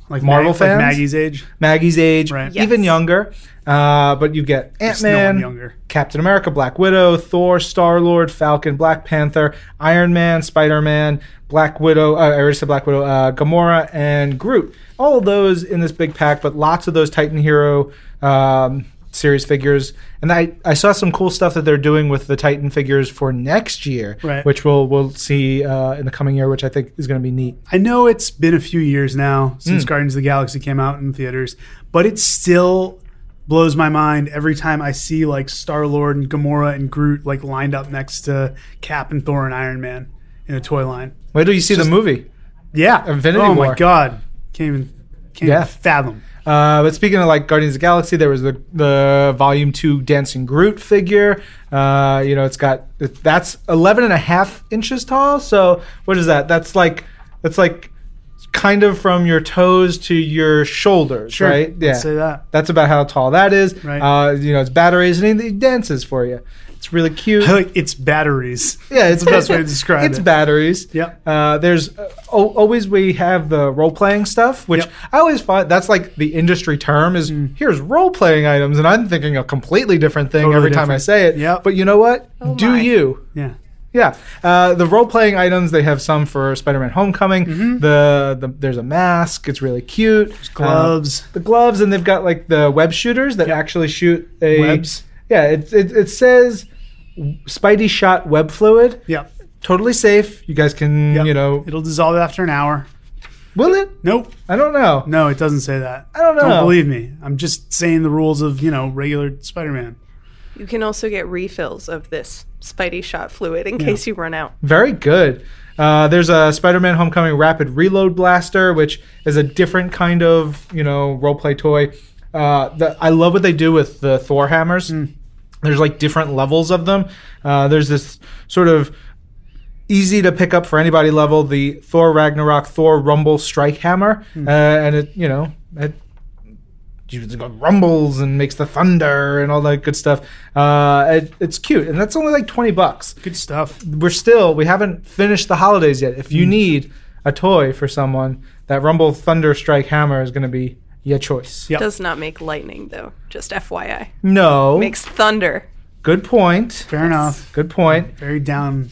like Marvel Mag- fans? like Maggie's age. Maggie's age, Right. even Yes. younger. Uh, but you get Ant There's no Man. Captain America, Black Widow, Thor, Star Lord, Falcon, Black Panther, Iron Man, Spider Man, Black Widow. Uh, I already said Black Widow, uh, Gamora, and Groot. All of those in this big pack, but lots of those Titan Hero um, series figures. And I, I saw some cool stuff that they're doing with the Titan figures for next year, Right. which we'll we'll see uh, in the coming year, which I think is going to be neat. I know it's been a few years now since Mm. Guardians of the Galaxy came out in theaters, but it still blows my mind every time I see like Star Lord and Gamora and Groot like lined up next to Cap and Thor and Iron Man in a toy line. Wait till you see the movie. Yeah, Infinity Oh War. my god, can't even can't Yeah. even fathom. Uh, but speaking of like Guardians of the Galaxy, there was the the Volume Two Dancing Groot figure. Uh, you know, it's got that's 11 and a half inches tall. So what is that? That's like that's like kind of from your toes to your shoulders, Sure, right? Yeah, say that. That's about how tall that is. Right. Uh, you know, it's batteries and he dances for you. It's really cute. like it's batteries. Yeah, it's the best way to describe it's it. It's batteries. Yeah. Uh, there's uh, always we have the role playing stuff, which Yep. I always find that's like the industry term is here's role playing items, and I'm thinking a completely different thing Mm. Totally every time I say it. Yep. But you know what? Oh Do my. you? Yeah. Yeah, uh, the role playing items they have some for Spider-Man: Homecoming. Mm-hmm. The, the there's a mask. It's really cute. Uh, gloves. the gloves, and they've got like the web shooters that actually shoot a Webs. Yeah, it it, it says Spidey shot web fluid. Yeah. Totally safe. You guys can Yep. you know It'll dissolve after an hour. will it? Nope. I don't know. No, it doesn't say that. I don't know. Don't believe me. I'm just saying the rules of, you know, regular Spider-Man. You can also get refills of this Spidey shot fluid in case you run out. Very good. Uh, there's a Spider-Man: Homecoming Rapid Reload Blaster, which is a different kind of you know role play toy. Uh, the, I love what they do with the Thor hammers. There's like different levels of them. Uh, there's this sort of easy to pick up for anybody level, the Thor Ragnarok Thor Rumble Strike Hammer, uh, and it you know it it rumbles and makes the thunder and all that good stuff. Uh, it, it's cute, and that's only like twenty bucks Good stuff. we're still we haven't finished the holidays yet. If you need a toy for someone, that Rumble Thunder Strike Hammer is going to be your choice. Yep. Does not make lightning though. Just FYI. No, Makes thunder. good point. Fair enough. Good point. Very down.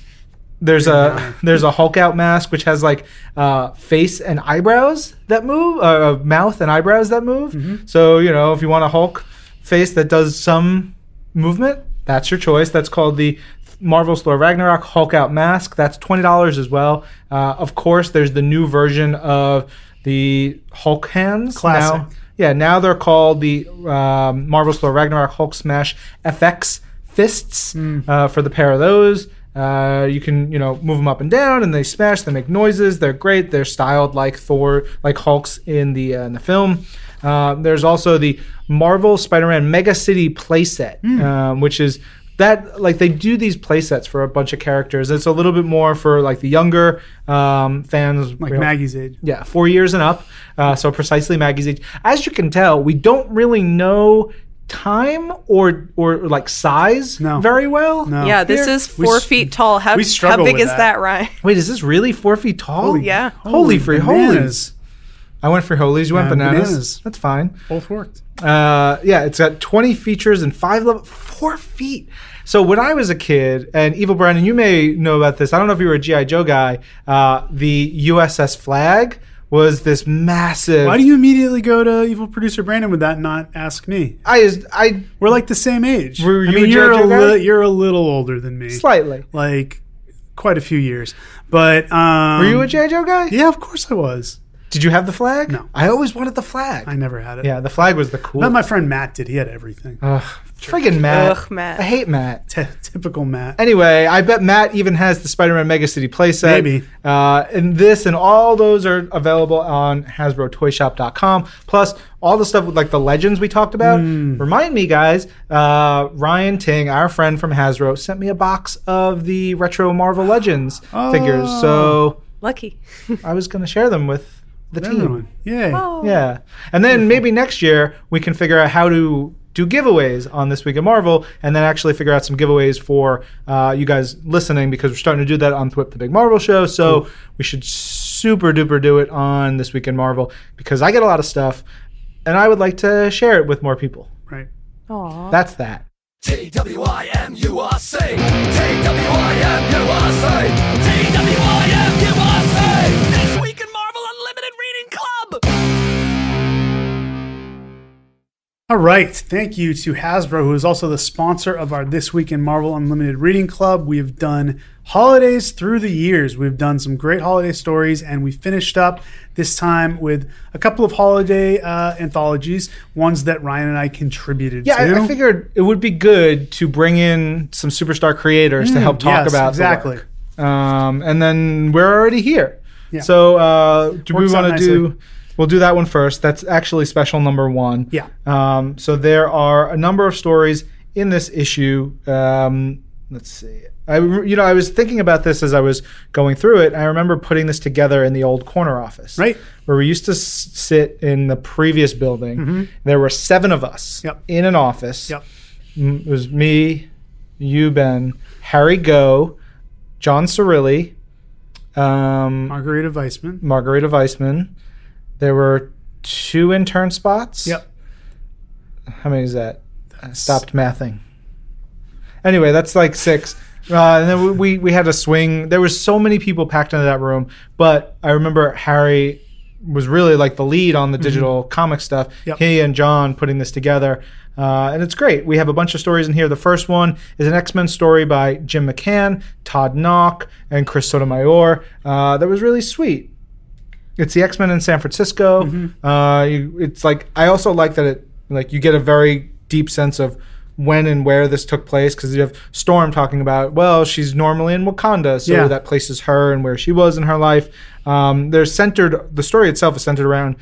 There's a downer. there's a Hulk out mask which has like uh, face and eyebrows that move, uh, mouth and eyebrows that move. Mm-hmm. So you know if you want a Hulk face that does some movement, that's your choice. That's called the Marvel Thor Ragnarok Hulk out mask. That's twenty dollars as well. Uh, of course, there's the new version of the Hulk hands. Classic. Now, yeah, now they're called the um, Marvel Thor Ragnarok Hulk Smash FX fists uh, for the pair of those. Uh, you can you know move them up and down, and they smash. They make noises. They're great. They're styled like Thor, like Hulks in the uh, in the film. Uh, there's also the Marvel Spider-Man Mega City playset, um, which is that like they do these playsets for a bunch of characters. It's a little bit more for like the younger um, fans, Like you know, Maggie's age. yeah, four years and up. Uh, so precisely Maggie's age. As you can tell, we don't really know time or or like size No. very well. No. Yeah, this Here- is four s- feet tall. How, we how big with is that. that, Ryan? Wait, is this really four feet tall? yeah. Holy free bananas. holies. I went for holies. You went bananas. bananas. That's fine. Both worked. Uh, yeah, it's got 20 features and five level, four feet. So when I was a kid, and Evil Brandon, you may know about this. I don't know if you were a GI Joe guy. Uh, the USS Flagg was this massive. Why do you immediately go to evil producer Brandon with that and not ask me? I I We're like the same age. Were I you mean, a you're a li- you're a little older than me, slightly. like quite a few years. But um, Were you a GI Joe guy? Yeah, of course I was. Did you have the flag? No. I always wanted the flag. I never had it. yeah, the flag was the cool. Not my friend Matt did. He had everything. Ugh, friggin' Matt. Ugh, Matt. I hate Matt. T- typical Matt. Anyway, I bet Matt even has the Spider-Man Mega City playset. Maybe. Uh, and this and all those are available on HasbroToyShop.com. Plus, all the stuff with like the legends we talked about. Remind me, guys. Uh, Ryan Ting, our friend from Hasbro, sent me a box of the retro Marvel Legends figures. So Lucky. I was going to share them with the team. Everyone. Yay. Yeah. And then maybe next year we can figure out how to do giveaways on This Week in Marvel and then actually figure out some giveaways for uh, you guys listening because we're starting to do that on Thwip the Big Marvel Show. So we should super duper do it on This Week in Marvel because I get a lot of stuff and I would like to share it with more people. Right. Aw. That's that. T-W-I-M-U-R-C T-W-I-M-U-R-C T-W-I-M-U-R-C All right. Thank you to Hasbro, who is also the sponsor of our This Week in Marvel Unlimited Reading Club. We have done holidays through the years. We've done some great holiday stories, and we finished up this time with a couple of holiday uh, anthologies, ones that Ryan and I contributed Yeah, to. I, I figured it would be good to bring in some superstar creators to help talk Mm, yes, about exactly. Um, and then we're already here. Yeah. So uh, do Works we want to do? We'll do that one first. That's actually special number one. Yeah. Um, so there are a number of stories in this issue. Um, let's see. I, you know, I was thinking about this as I was going through it. I remember putting this together in the old corner office, Right. where we used to s- sit in the previous building. There were seven of us Mm-hmm. Yep. in an office. Yep. It was me, you, Ben, Harry Go, John Cirilli, um, Margarita Weissman. Margarita Weissman. There were two intern spots. Yep. How many is that? I stopped mathing. Anyway, that's like six. Uh, and then we, we had a swing. There was so many people packed into that room, but I remember Harry was really like the lead on the digital comic stuff. Mm-hmm. Yep. He and John putting this together, uh, and it's great. We have a bunch of stories in here. The first one is an X Men story by Jim McCann, Todd Nauck, and Chris Sotomayor. Uh, that was really sweet. It's the X Men in San Francisco. Mm-hmm. Uh, you, it's like I also like that it like you get a very deep sense of when and where this took place because you have Storm talking about well she's normally in Wakanda so Yeah. that places her and where she was in her life. Um, they're centered. The story itself is centered around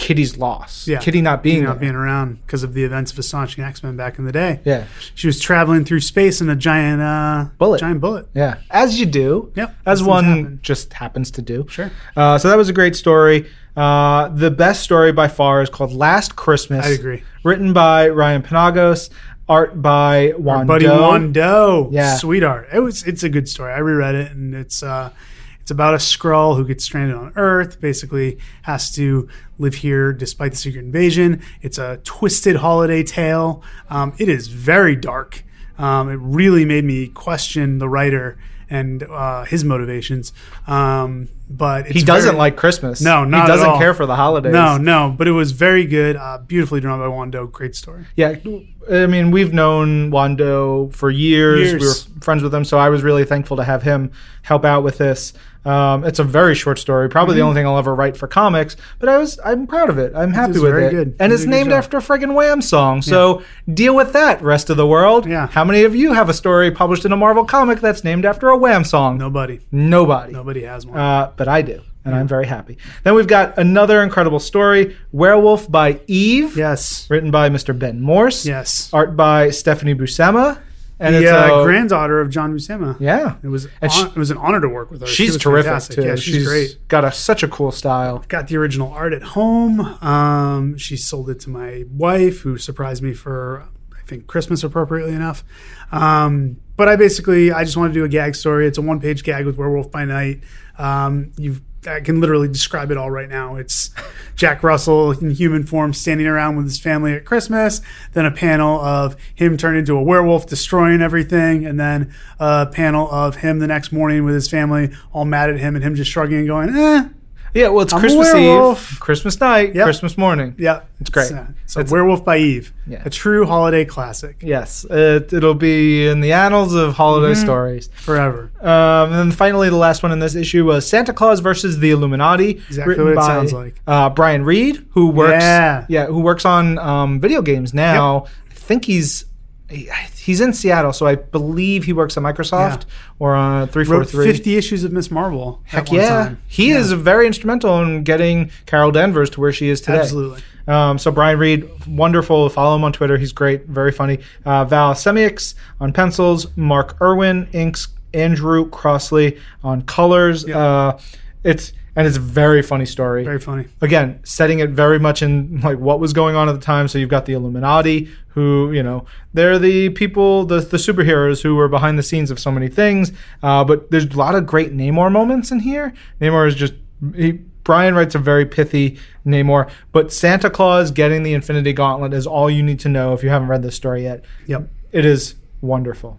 Kitty's loss. Yeah. Kitty not being not there. being around because of the events of Astonishing X Men back in the day. yeah, She was traveling through space in a giant uh, Bullet. Giant bullet. yeah, as you do. Yep, as one happen. just happens to do. Sure. Uh, so that was a great story. Uh, the best story by far is called Last Christmas. I agree. Written by Ryan Penagos, art by Juan Buddy Doe. Wando. Yeah. Sweetheart. It was it's a good story. I reread it and it's uh it's about a Skrull who gets stranded on Earth, basically has to live here despite the secret invasion. It's a twisted holiday tale. Um, it is very dark. Um, it really made me question the writer and uh, his motivations. Um, but it's He doesn't very- like Christmas. No, not he doesn't all. care for the holidays. No, no, but it was very good. Uh, beautifully drawn by Wando. Great story. Yeah, I mean, we've known Wando for years. Years. We were friends with him, so I was really thankful to have him help out with this. Um, it's a very short story, probably the only thing I'll ever write for comics. But I was, I'm proud of it. I'm happy with very it, good. and it's good named after a friggin' Wham song. So deal with that, rest of the world. Yeah. How many of you have a story published in a Marvel comic that's named after a Wham song? Nobody, Nobody. nobody has one. Uh, but I do, and I'm very happy. Then we've got another incredible story, Werewolf by Eve yes, written by Mr. Ben Morse. yes. Art by Stephanie Buscema. And the it's uh, a- granddaughter of John Buscema. Yeah. It was hon- she- it was an honor to work with her. She's was terrific fantastic. too. Yeah, she's, great. Got a, such a cool style. Got the original art at home. Um, she sold it to my wife, who surprised me for I think Christmas, appropriately enough. Um, but I basically I just want to do a gag story. It's a one page gag with Werewolf by Night. Um, you've I can literally describe it all right now. It's Jack Russell in human form standing around with his family at Christmas, then a panel of him turned into a werewolf, destroying everything, and then a panel of him the next morning with his family, all mad at him, and him just shrugging and going, eh, Yeah, well, it's I'm Christmas. Eve, Christmas night, Yep. Christmas morning. yeah. It's great. uh, so It's- Werewolf by Eve, Yeah. a true holiday classic Yes, it, it'll be in the annals of holiday stories. forever. Um, and then finally, the last one in this issue was Santa Claus versus the Illuminati, Exactly written what it by sounds like. uh, Brian Reed, who works Yeah. who works on um, video games now. I think he's he- he's in Seattle, so I believe he works at Microsoft or on three four three. 50 issues of Miss Marvel. Heck yeah, time. he Yeah. is very instrumental in getting Carol Danvers to where she is today. Absolutely. Um, so Brian Reed, wonderful. Follow him on Twitter. He's great, very funny. Uh, Val Semeiks on pencils. Mark Irwin inks. Andrew Crossley on colors. Uh, it's and it's a very funny story. Very funny. Again, setting it very much in like what was going on at the time. So you've got the Illuminati, who you know they're the people, the the superheroes who were behind the scenes of so many things. Uh, but there's a lot of great Namor moments in here. Namor is just he, Brian writes a very pithy Namor, but Santa Claus getting the Infinity Gauntlet is all you need to know if you haven't read this story yet. Yep. It is wonderful.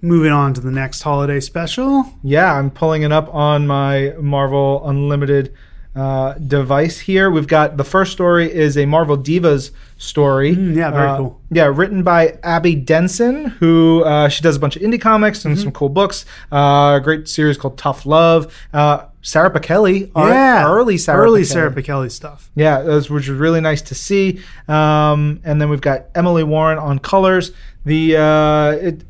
Moving on to the next holiday special. Yeah, I'm pulling it up on my Marvel Unlimited uh, device here. We've got the first story is a Marvel Divas story. Mm, yeah, very Uh, cool. Yeah, written by Abby Denson, who uh, she does a bunch of indie comics Mm-hmm. and some cool books. Uh, a great series called Tough Love. Uh, Sarah Pichelli, yeah, early Sarah, early Pichelli. Sarah Pichelli stuff. Yeah, those, which was really nice to see. Um, and then we've got Emily Warren on colors. The uh, it,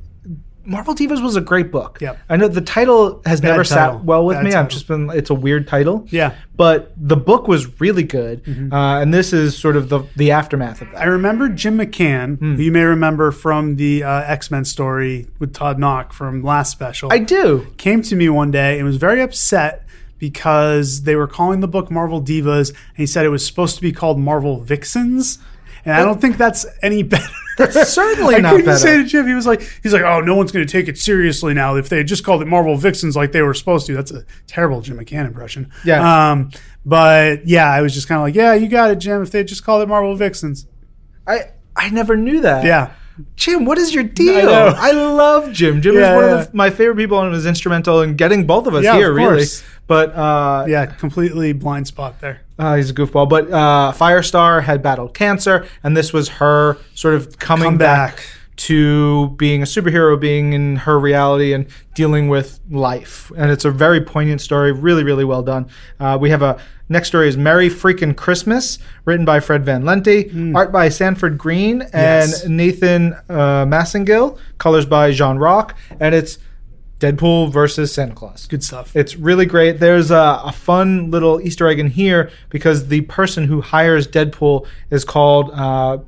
Marvel Divas was a great book. Yep. I know the title has Bad never title. sat well with Bad me. I've just been it's a weird title. Yeah. But the book was really good, Mm-hmm. uh, and this is sort of the the aftermath of that. I remember Jim McCann, Hmm. who you may remember from the uh, X Men story with Todd Nauck from last special. I do. came to me one day and was very upset because they were calling the book Marvel Divas, and he said it was supposed to be called Marvel Vixens. And I don't think that's any better. That's certainly I not couldn't better. say to Jim, he was like, he's like, oh, no one's going to take it seriously now. If they had just called it Marvel Vixens like they were supposed to, that's a terrible Jim McCann impression. Yeah. Um, but yeah, I was just kind of like, yeah, you got it, Jim. If they had just called it Marvel Vixens, I I never knew that. yeah, Jim, what is your deal? know. I, love Jim. Jim Yeah, is one yeah. of the, my favorite people and was instrumental in getting both of us Yeah, of here, really. But uh, yeah, completely blind spot there. Uh, he's a goofball. But uh, Firestar had battled cancer, and this was her sort of coming Come back. back. to being a superhero, being in her reality, and dealing with life. And it's a very poignant story. Really, really well done. Uh, we have a next story is Merry Freaking Christmas, written by Fred Van Lente, art by Sanford Greene and. Yes. Nathan uh, Massengill, colors by Jean Rock, and it's Deadpool versus Santa Claus. Good stuff. It's really great. There's a, a fun little Easter egg in here because the person who hires Deadpool is called uh,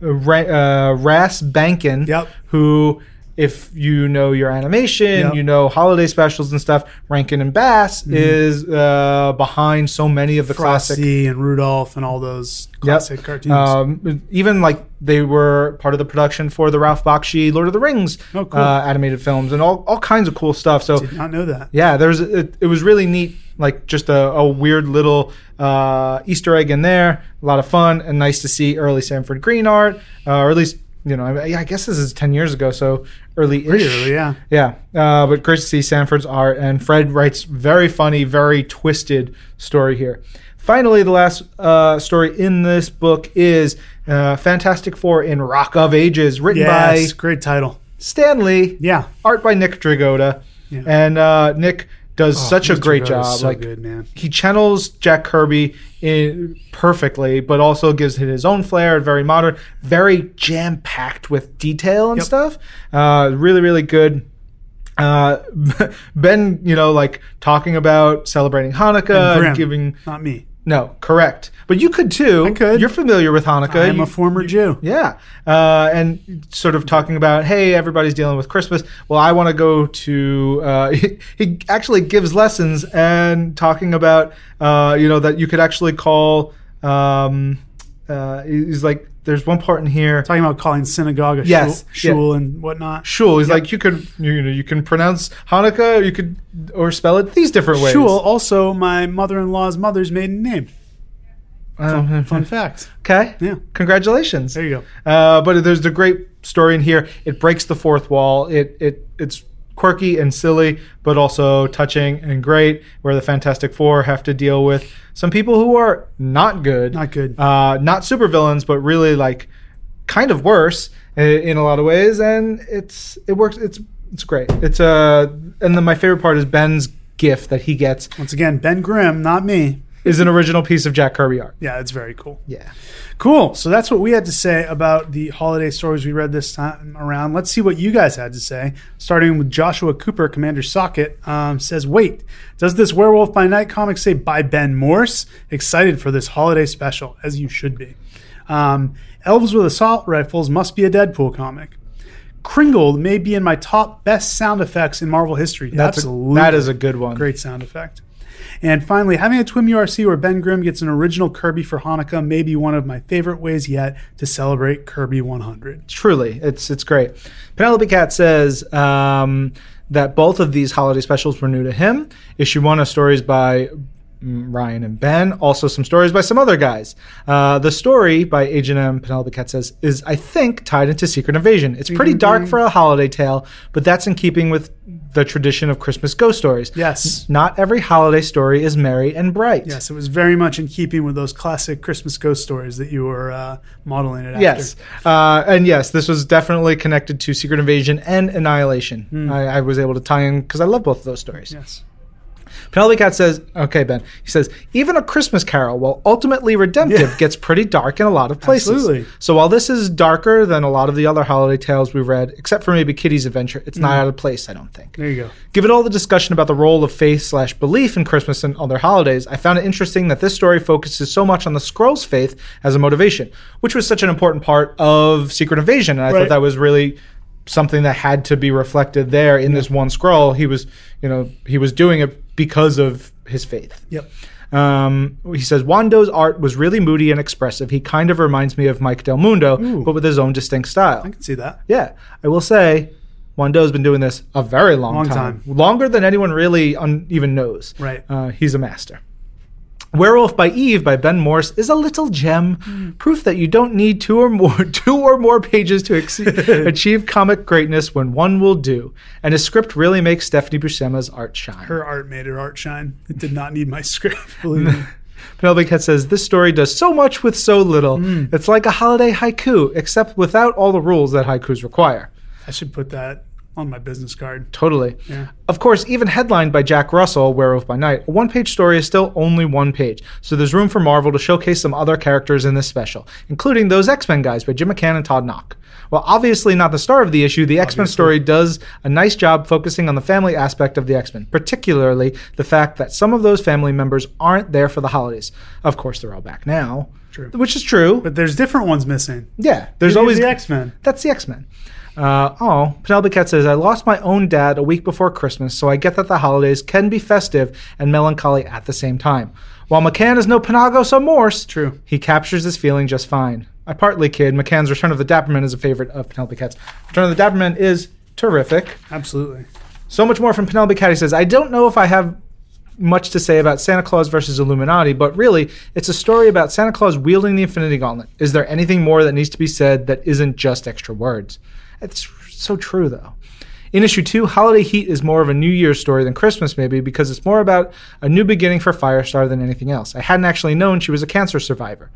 Ra- uh, Ras Bankin. Yep. Who, if you know your animation, Yep. Mm-hmm. you know holiday specials and stuff, Rankin and Bass is uh, behind so many of the classic Frosty and Rudolph and all those Yep. classic cartoons. Um, even like they were part of the production for the Ralph Bakshi Lord of the Rings Oh, cool. uh, animated films and all, all kinds of cool stuff. So Did not know that. yeah, there's it, it was really neat, like just a, a weird little uh, Easter egg in there. A lot of fun and nice to see early Sanford Greene art, uh, or at least you know I, I guess this is ten years ago, so early Pretty early, yeah. yeah, uh, but great to see Sanford's art, and Fred writes very funny, very twisted story here. Finally, the last uh, story in this book is uh, Fantastic Four in Rock of Ages, written Yes, by great title. Stan Lee, Yeah. art by Nick Dragotta, Yeah. and uh, Nick does such a great job. so like good, man. he channels Jack Kirby in perfectly, but also gives it his own flair. Very modern, very jam packed with detail and Yep. stuff. Uh, really, really good. Uh, ben, you know, like talking about celebrating Hanukkah and, Grim, giving. not me. No, correct. But you could too. I could. You're familiar with Hanukkah. I'm You- a former Jew. yeah. Uh, and sort of talking about, hey, everybody's dealing with Christmas. Well, I want to go to. Uh, he, he actually gives lessons and talking about, uh, you know, that you could actually call. Um, uh, he's like, there's one part in here. Talking about calling synagogue a Yes, shul, shul and whatnot. Shul. He's like, you could, you know, you can pronounce Hanukkah, you could, or spell it these different ways. Shul, also my mother-in-law's mother's maiden name. Uh, Fun fact. okay. Yeah. Congratulations. There you go. Uh, but there's a great story in here. It breaks the fourth wall. It it it's quirky and silly, but also touching and great. Where the Fantastic Four have to deal with some people who are not good, Not good. uh, not supervillains, but really like kind of worse in a lot of ways. And it's it works. It's it's great. It's uh and then my favorite part is Ben's gift that he gets Once again, Ben Grimm, not me. Is an original piece of Jack Kirby art. Yeah, it's very cool. Yeah. Cool. So that's what we had to say about the holiday stories we read this time around. Let's see what you guys had to say. Starting with Joshua Cooper, Commander Socket, um, says, Wait, does this Werewolf by Night comic say by Ben Morse? Excited for this holiday special, as you should be. Um, Elves with Assault Rifles must be a Deadpool comic. Kringle may be in my top best sound effects in Marvel history. That's a- Absolutely. that is a good one. Great sound effect. And finally, having a Twim URC where Ben Grimm gets an original Kirby for Hanukkah may be one of my favorite ways yet to celebrate Kirby 100. Truly, it's it's great. Penelope Cat says um, that both of these holiday specials were new to him. Issue one of stories by Ryan and Ben, also some stories by some other guys. Uh, the story by Agent M, Penelope Cat says, is I think tied into Secret Invasion. It's pretty dark for a holiday tale, but that's in keeping with the tradition of Christmas ghost stories. Yes. Not every holiday story is merry and bright. Yes, it was very much in keeping with those classic Christmas ghost stories that you were uh, modeling it after. Yes, uh, and yes, this was definitely connected to Secret Invasion and Annihilation. I, I was able to tie in because I love both of those stories. Yes. Penelope Cat says, "Okay, Ben." He says, "Even a Christmas Carol, while ultimately redemptive, Yeah. gets pretty dark in a lot of places. Absolutely. So while this is darker than a lot of the other holiday tales we've read, except for maybe Kitty's Adventure, it's Hmm. not out of place. I don't think." There you go. Given all the discussion about the role of faith slash belief in Christmas and other holidays, I found it interesting that this story focuses so much on the Skrulls' faith as a motivation, which was such an important part of Secret Invasion. And I Right. thought that was really something that had to be reflected there in this one Skrull. He was, you know, he was doing it because of his faith. Yep. Um, he says Wando's art was really moody and expressive. He kind of reminds me of Mike Del Mundo, but with his own distinct style. I can see that. Yeah, I will say, Wando's been doing this a very long, Long time. time. longer than anyone really un- even knows. Right. uh, he's a master. Werewolf by Eve by Ben Morse is a little gem, Hmm. proof that you don't need two or more two or more pages to ex- achieve comic greatness when one will do. And his script really makes Stephanie Buscema's art shine. Her art made her art shine. It did not need my script, believe me. Penelope Cat says this story does so much with so little. Hmm. It's like a holiday haiku, except without all the rules that haikus require. I should put that on my business card. Totally. Yeah. Of course, even headlined by Jack Russell, Werewolf by Night, a one page story is still only one page, so there's room for Marvel to showcase some other characters in this special, including those X Men guys by Jim McCann and Todd Nauck. While obviously not the star of the issue, the X Men story does a nice job focusing on the family aspect of the X Men, particularly the fact that some of those family members aren't there for the holidays. Of course, they're all back now, True. which is true. But there's different ones missing. yeah, there's Maybe always the X Men. that's the X Men. Uh, oh, Penelope Cat says, I lost my own dad a week before Christmas, so I get that the holidays can be festive and melancholy at the same time. While McCann is no Penagos or Morse, True. he captures this feeling just fine. I partly kid. McCann's Return of the Dapperman is a favorite of Penelope Cat's. Return of the Dapperman is terrific. Absolutely. So much more from Penelope Cat. He says, I don't know if I have much to say about Santa Claus versus Illuminati, but really, it's a story about Santa Claus wielding the Infinity Gauntlet. Is there anything more that needs to be said that isn't just extra words? It's so true, though. In issue two, Holiday Heat is more of a New Year's story than Christmas, maybe, because it's more about a new beginning for Firestar than anything else. I hadn't actually known she was a cancer survivor.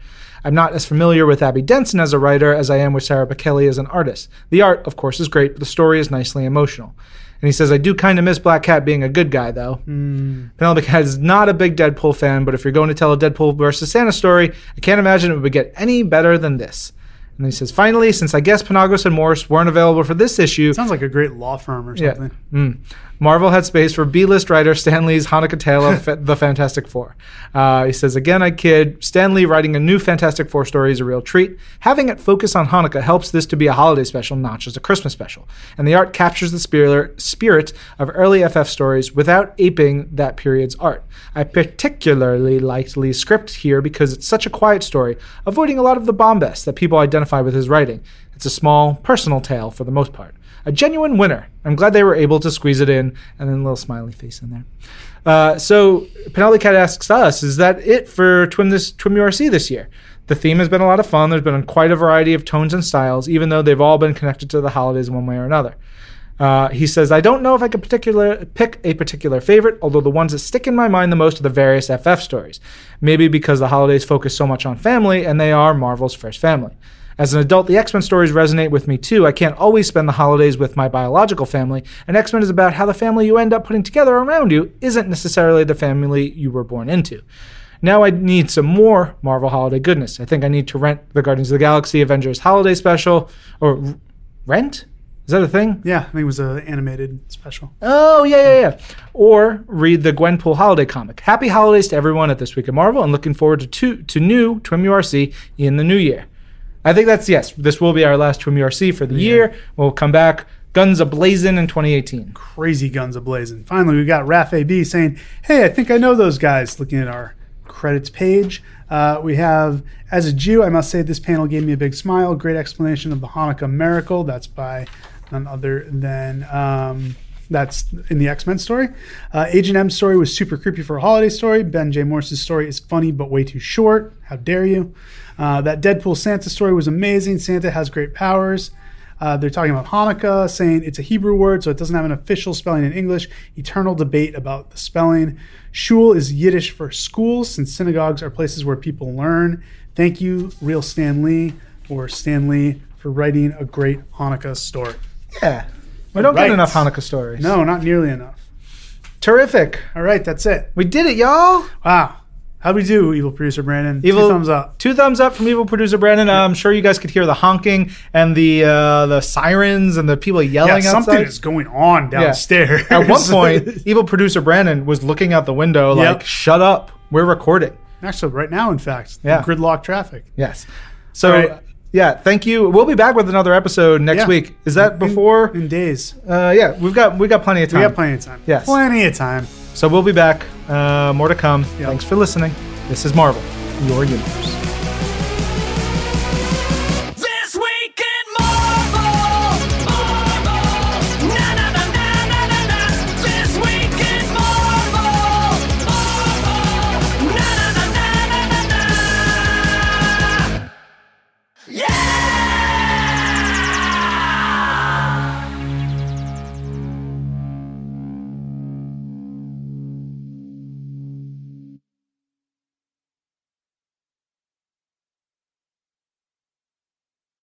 I'm not as familiar with Abby Denson as a writer as I am with Sarah Pichelli as an artist. The art, of course, is great, but the story is nicely emotional. And he says, I do kind of miss Black Cat being a good guy, though. Hmm. Penelope Cat is not a big Deadpool fan, but if you're going to tell a Deadpool versus Santa story, I can't imagine it would get any better than this. And he says, finally, since I guess Penagos and Morse weren't available for this issue, Sounds like a great law firm or yeah. something. Mm. Marvel had space for B-list writer Stan Lee's Hanukkah tale of fa- the Fantastic Four. Uh, he says, again, I kid. Stan Lee writing a new Fantastic Four story is a real treat. Having it focus on Hanukkah helps this to be a holiday special, not just a Christmas special. And the art captures the spirit, spirit of early FF stories without aping that period's art. I particularly liked Lee's script here because it's such a quiet story, avoiding a lot of the bombast that people identify with his writing. It's a small, personal tale for the most part. A genuine winner. I'm glad they were able to squeeze it in, and then a little smiley face in there. Uh, so Penelope Cat asks us, "Is that it for Twim this Twim URC this year?" The theme has been a lot of fun. There's been quite a variety of tones and styles, even though they've all been connected to the holidays one way or another. Uh, he says, I don't know if I could particular pick a particular favorite, although the ones that stick in my mind the most are the various FF stories. Maybe because the holidays focus so much on family, and they are Marvel's first family. As an adult, the X Men stories resonate with me too. I can't always spend the holidays with my biological family, and X Men is about how the family you end up putting together around you isn't necessarily the family you were born into. Now I need some more Marvel holiday goodness. I think I need to rent the Guardians of the Galaxy Avengers holiday special or r- rent. Is that a thing? Yeah, I think it was an animated special. Oh yeah, yeah, yeah. Or read the Gwenpool holiday comic. Happy holidays to everyone at this week of Marvel, and looking forward to two, to new Twim URC in the new year. I think that's yes. This will be our last Twim URC for the year. We'll come back guns a blazing in 2018. Crazy guns ablazing. Finally, we got Raf AB saying, "Hey, I think I know those guys." Looking at our credits page, uh, we have as a Jew, I must say this panel gave me a big smile. Great explanation of the Hanukkah miracle. That's by none other than. Um, that's in the X Men story. Uh, Agent M's story was super creepy for a holiday story. Ben J. Morse's story is funny but way too short. How dare you? Uh, that Deadpool Santa story was amazing. Santa has great powers. Uh, they're talking about Hanukkah, saying it's a Hebrew word, so it doesn't have an official spelling in English. Eternal debate about the spelling. Shul is Yiddish for school, since synagogues are places where people learn. Thank you, Real Stan Lee, or Stan Lee, for writing a great Hanukkah story. Yeah, we don't Right. get enough Hanukkah stories. No, not nearly enough. terrific. All right, that's it. We did it, y'all. Wow. How'd we do, evil producer Brandon? Evil Two thumbs up. Two thumbs up from evil producer Brandon. I'm sure you guys could hear the honking and the uh, the sirens and the people Yeah, yelling something outside. is going on Yeah. downstairs. At one point, evil producer Brandon was looking out the window like, Yep. "Shut up, we're recording." actually, right now, in fact, Yeah. gridlock traffic. Yes. So, right. Yeah, thank you. We'll be back with another episode next Yeah. week. Is that In- before? in days? Uh, yeah, we've got we got plenty of time. We got plenty of time. Yes. plenty of time. So we'll be back. Uh, more to come. Yep. Thanks for listening. This is Marvel, your universe.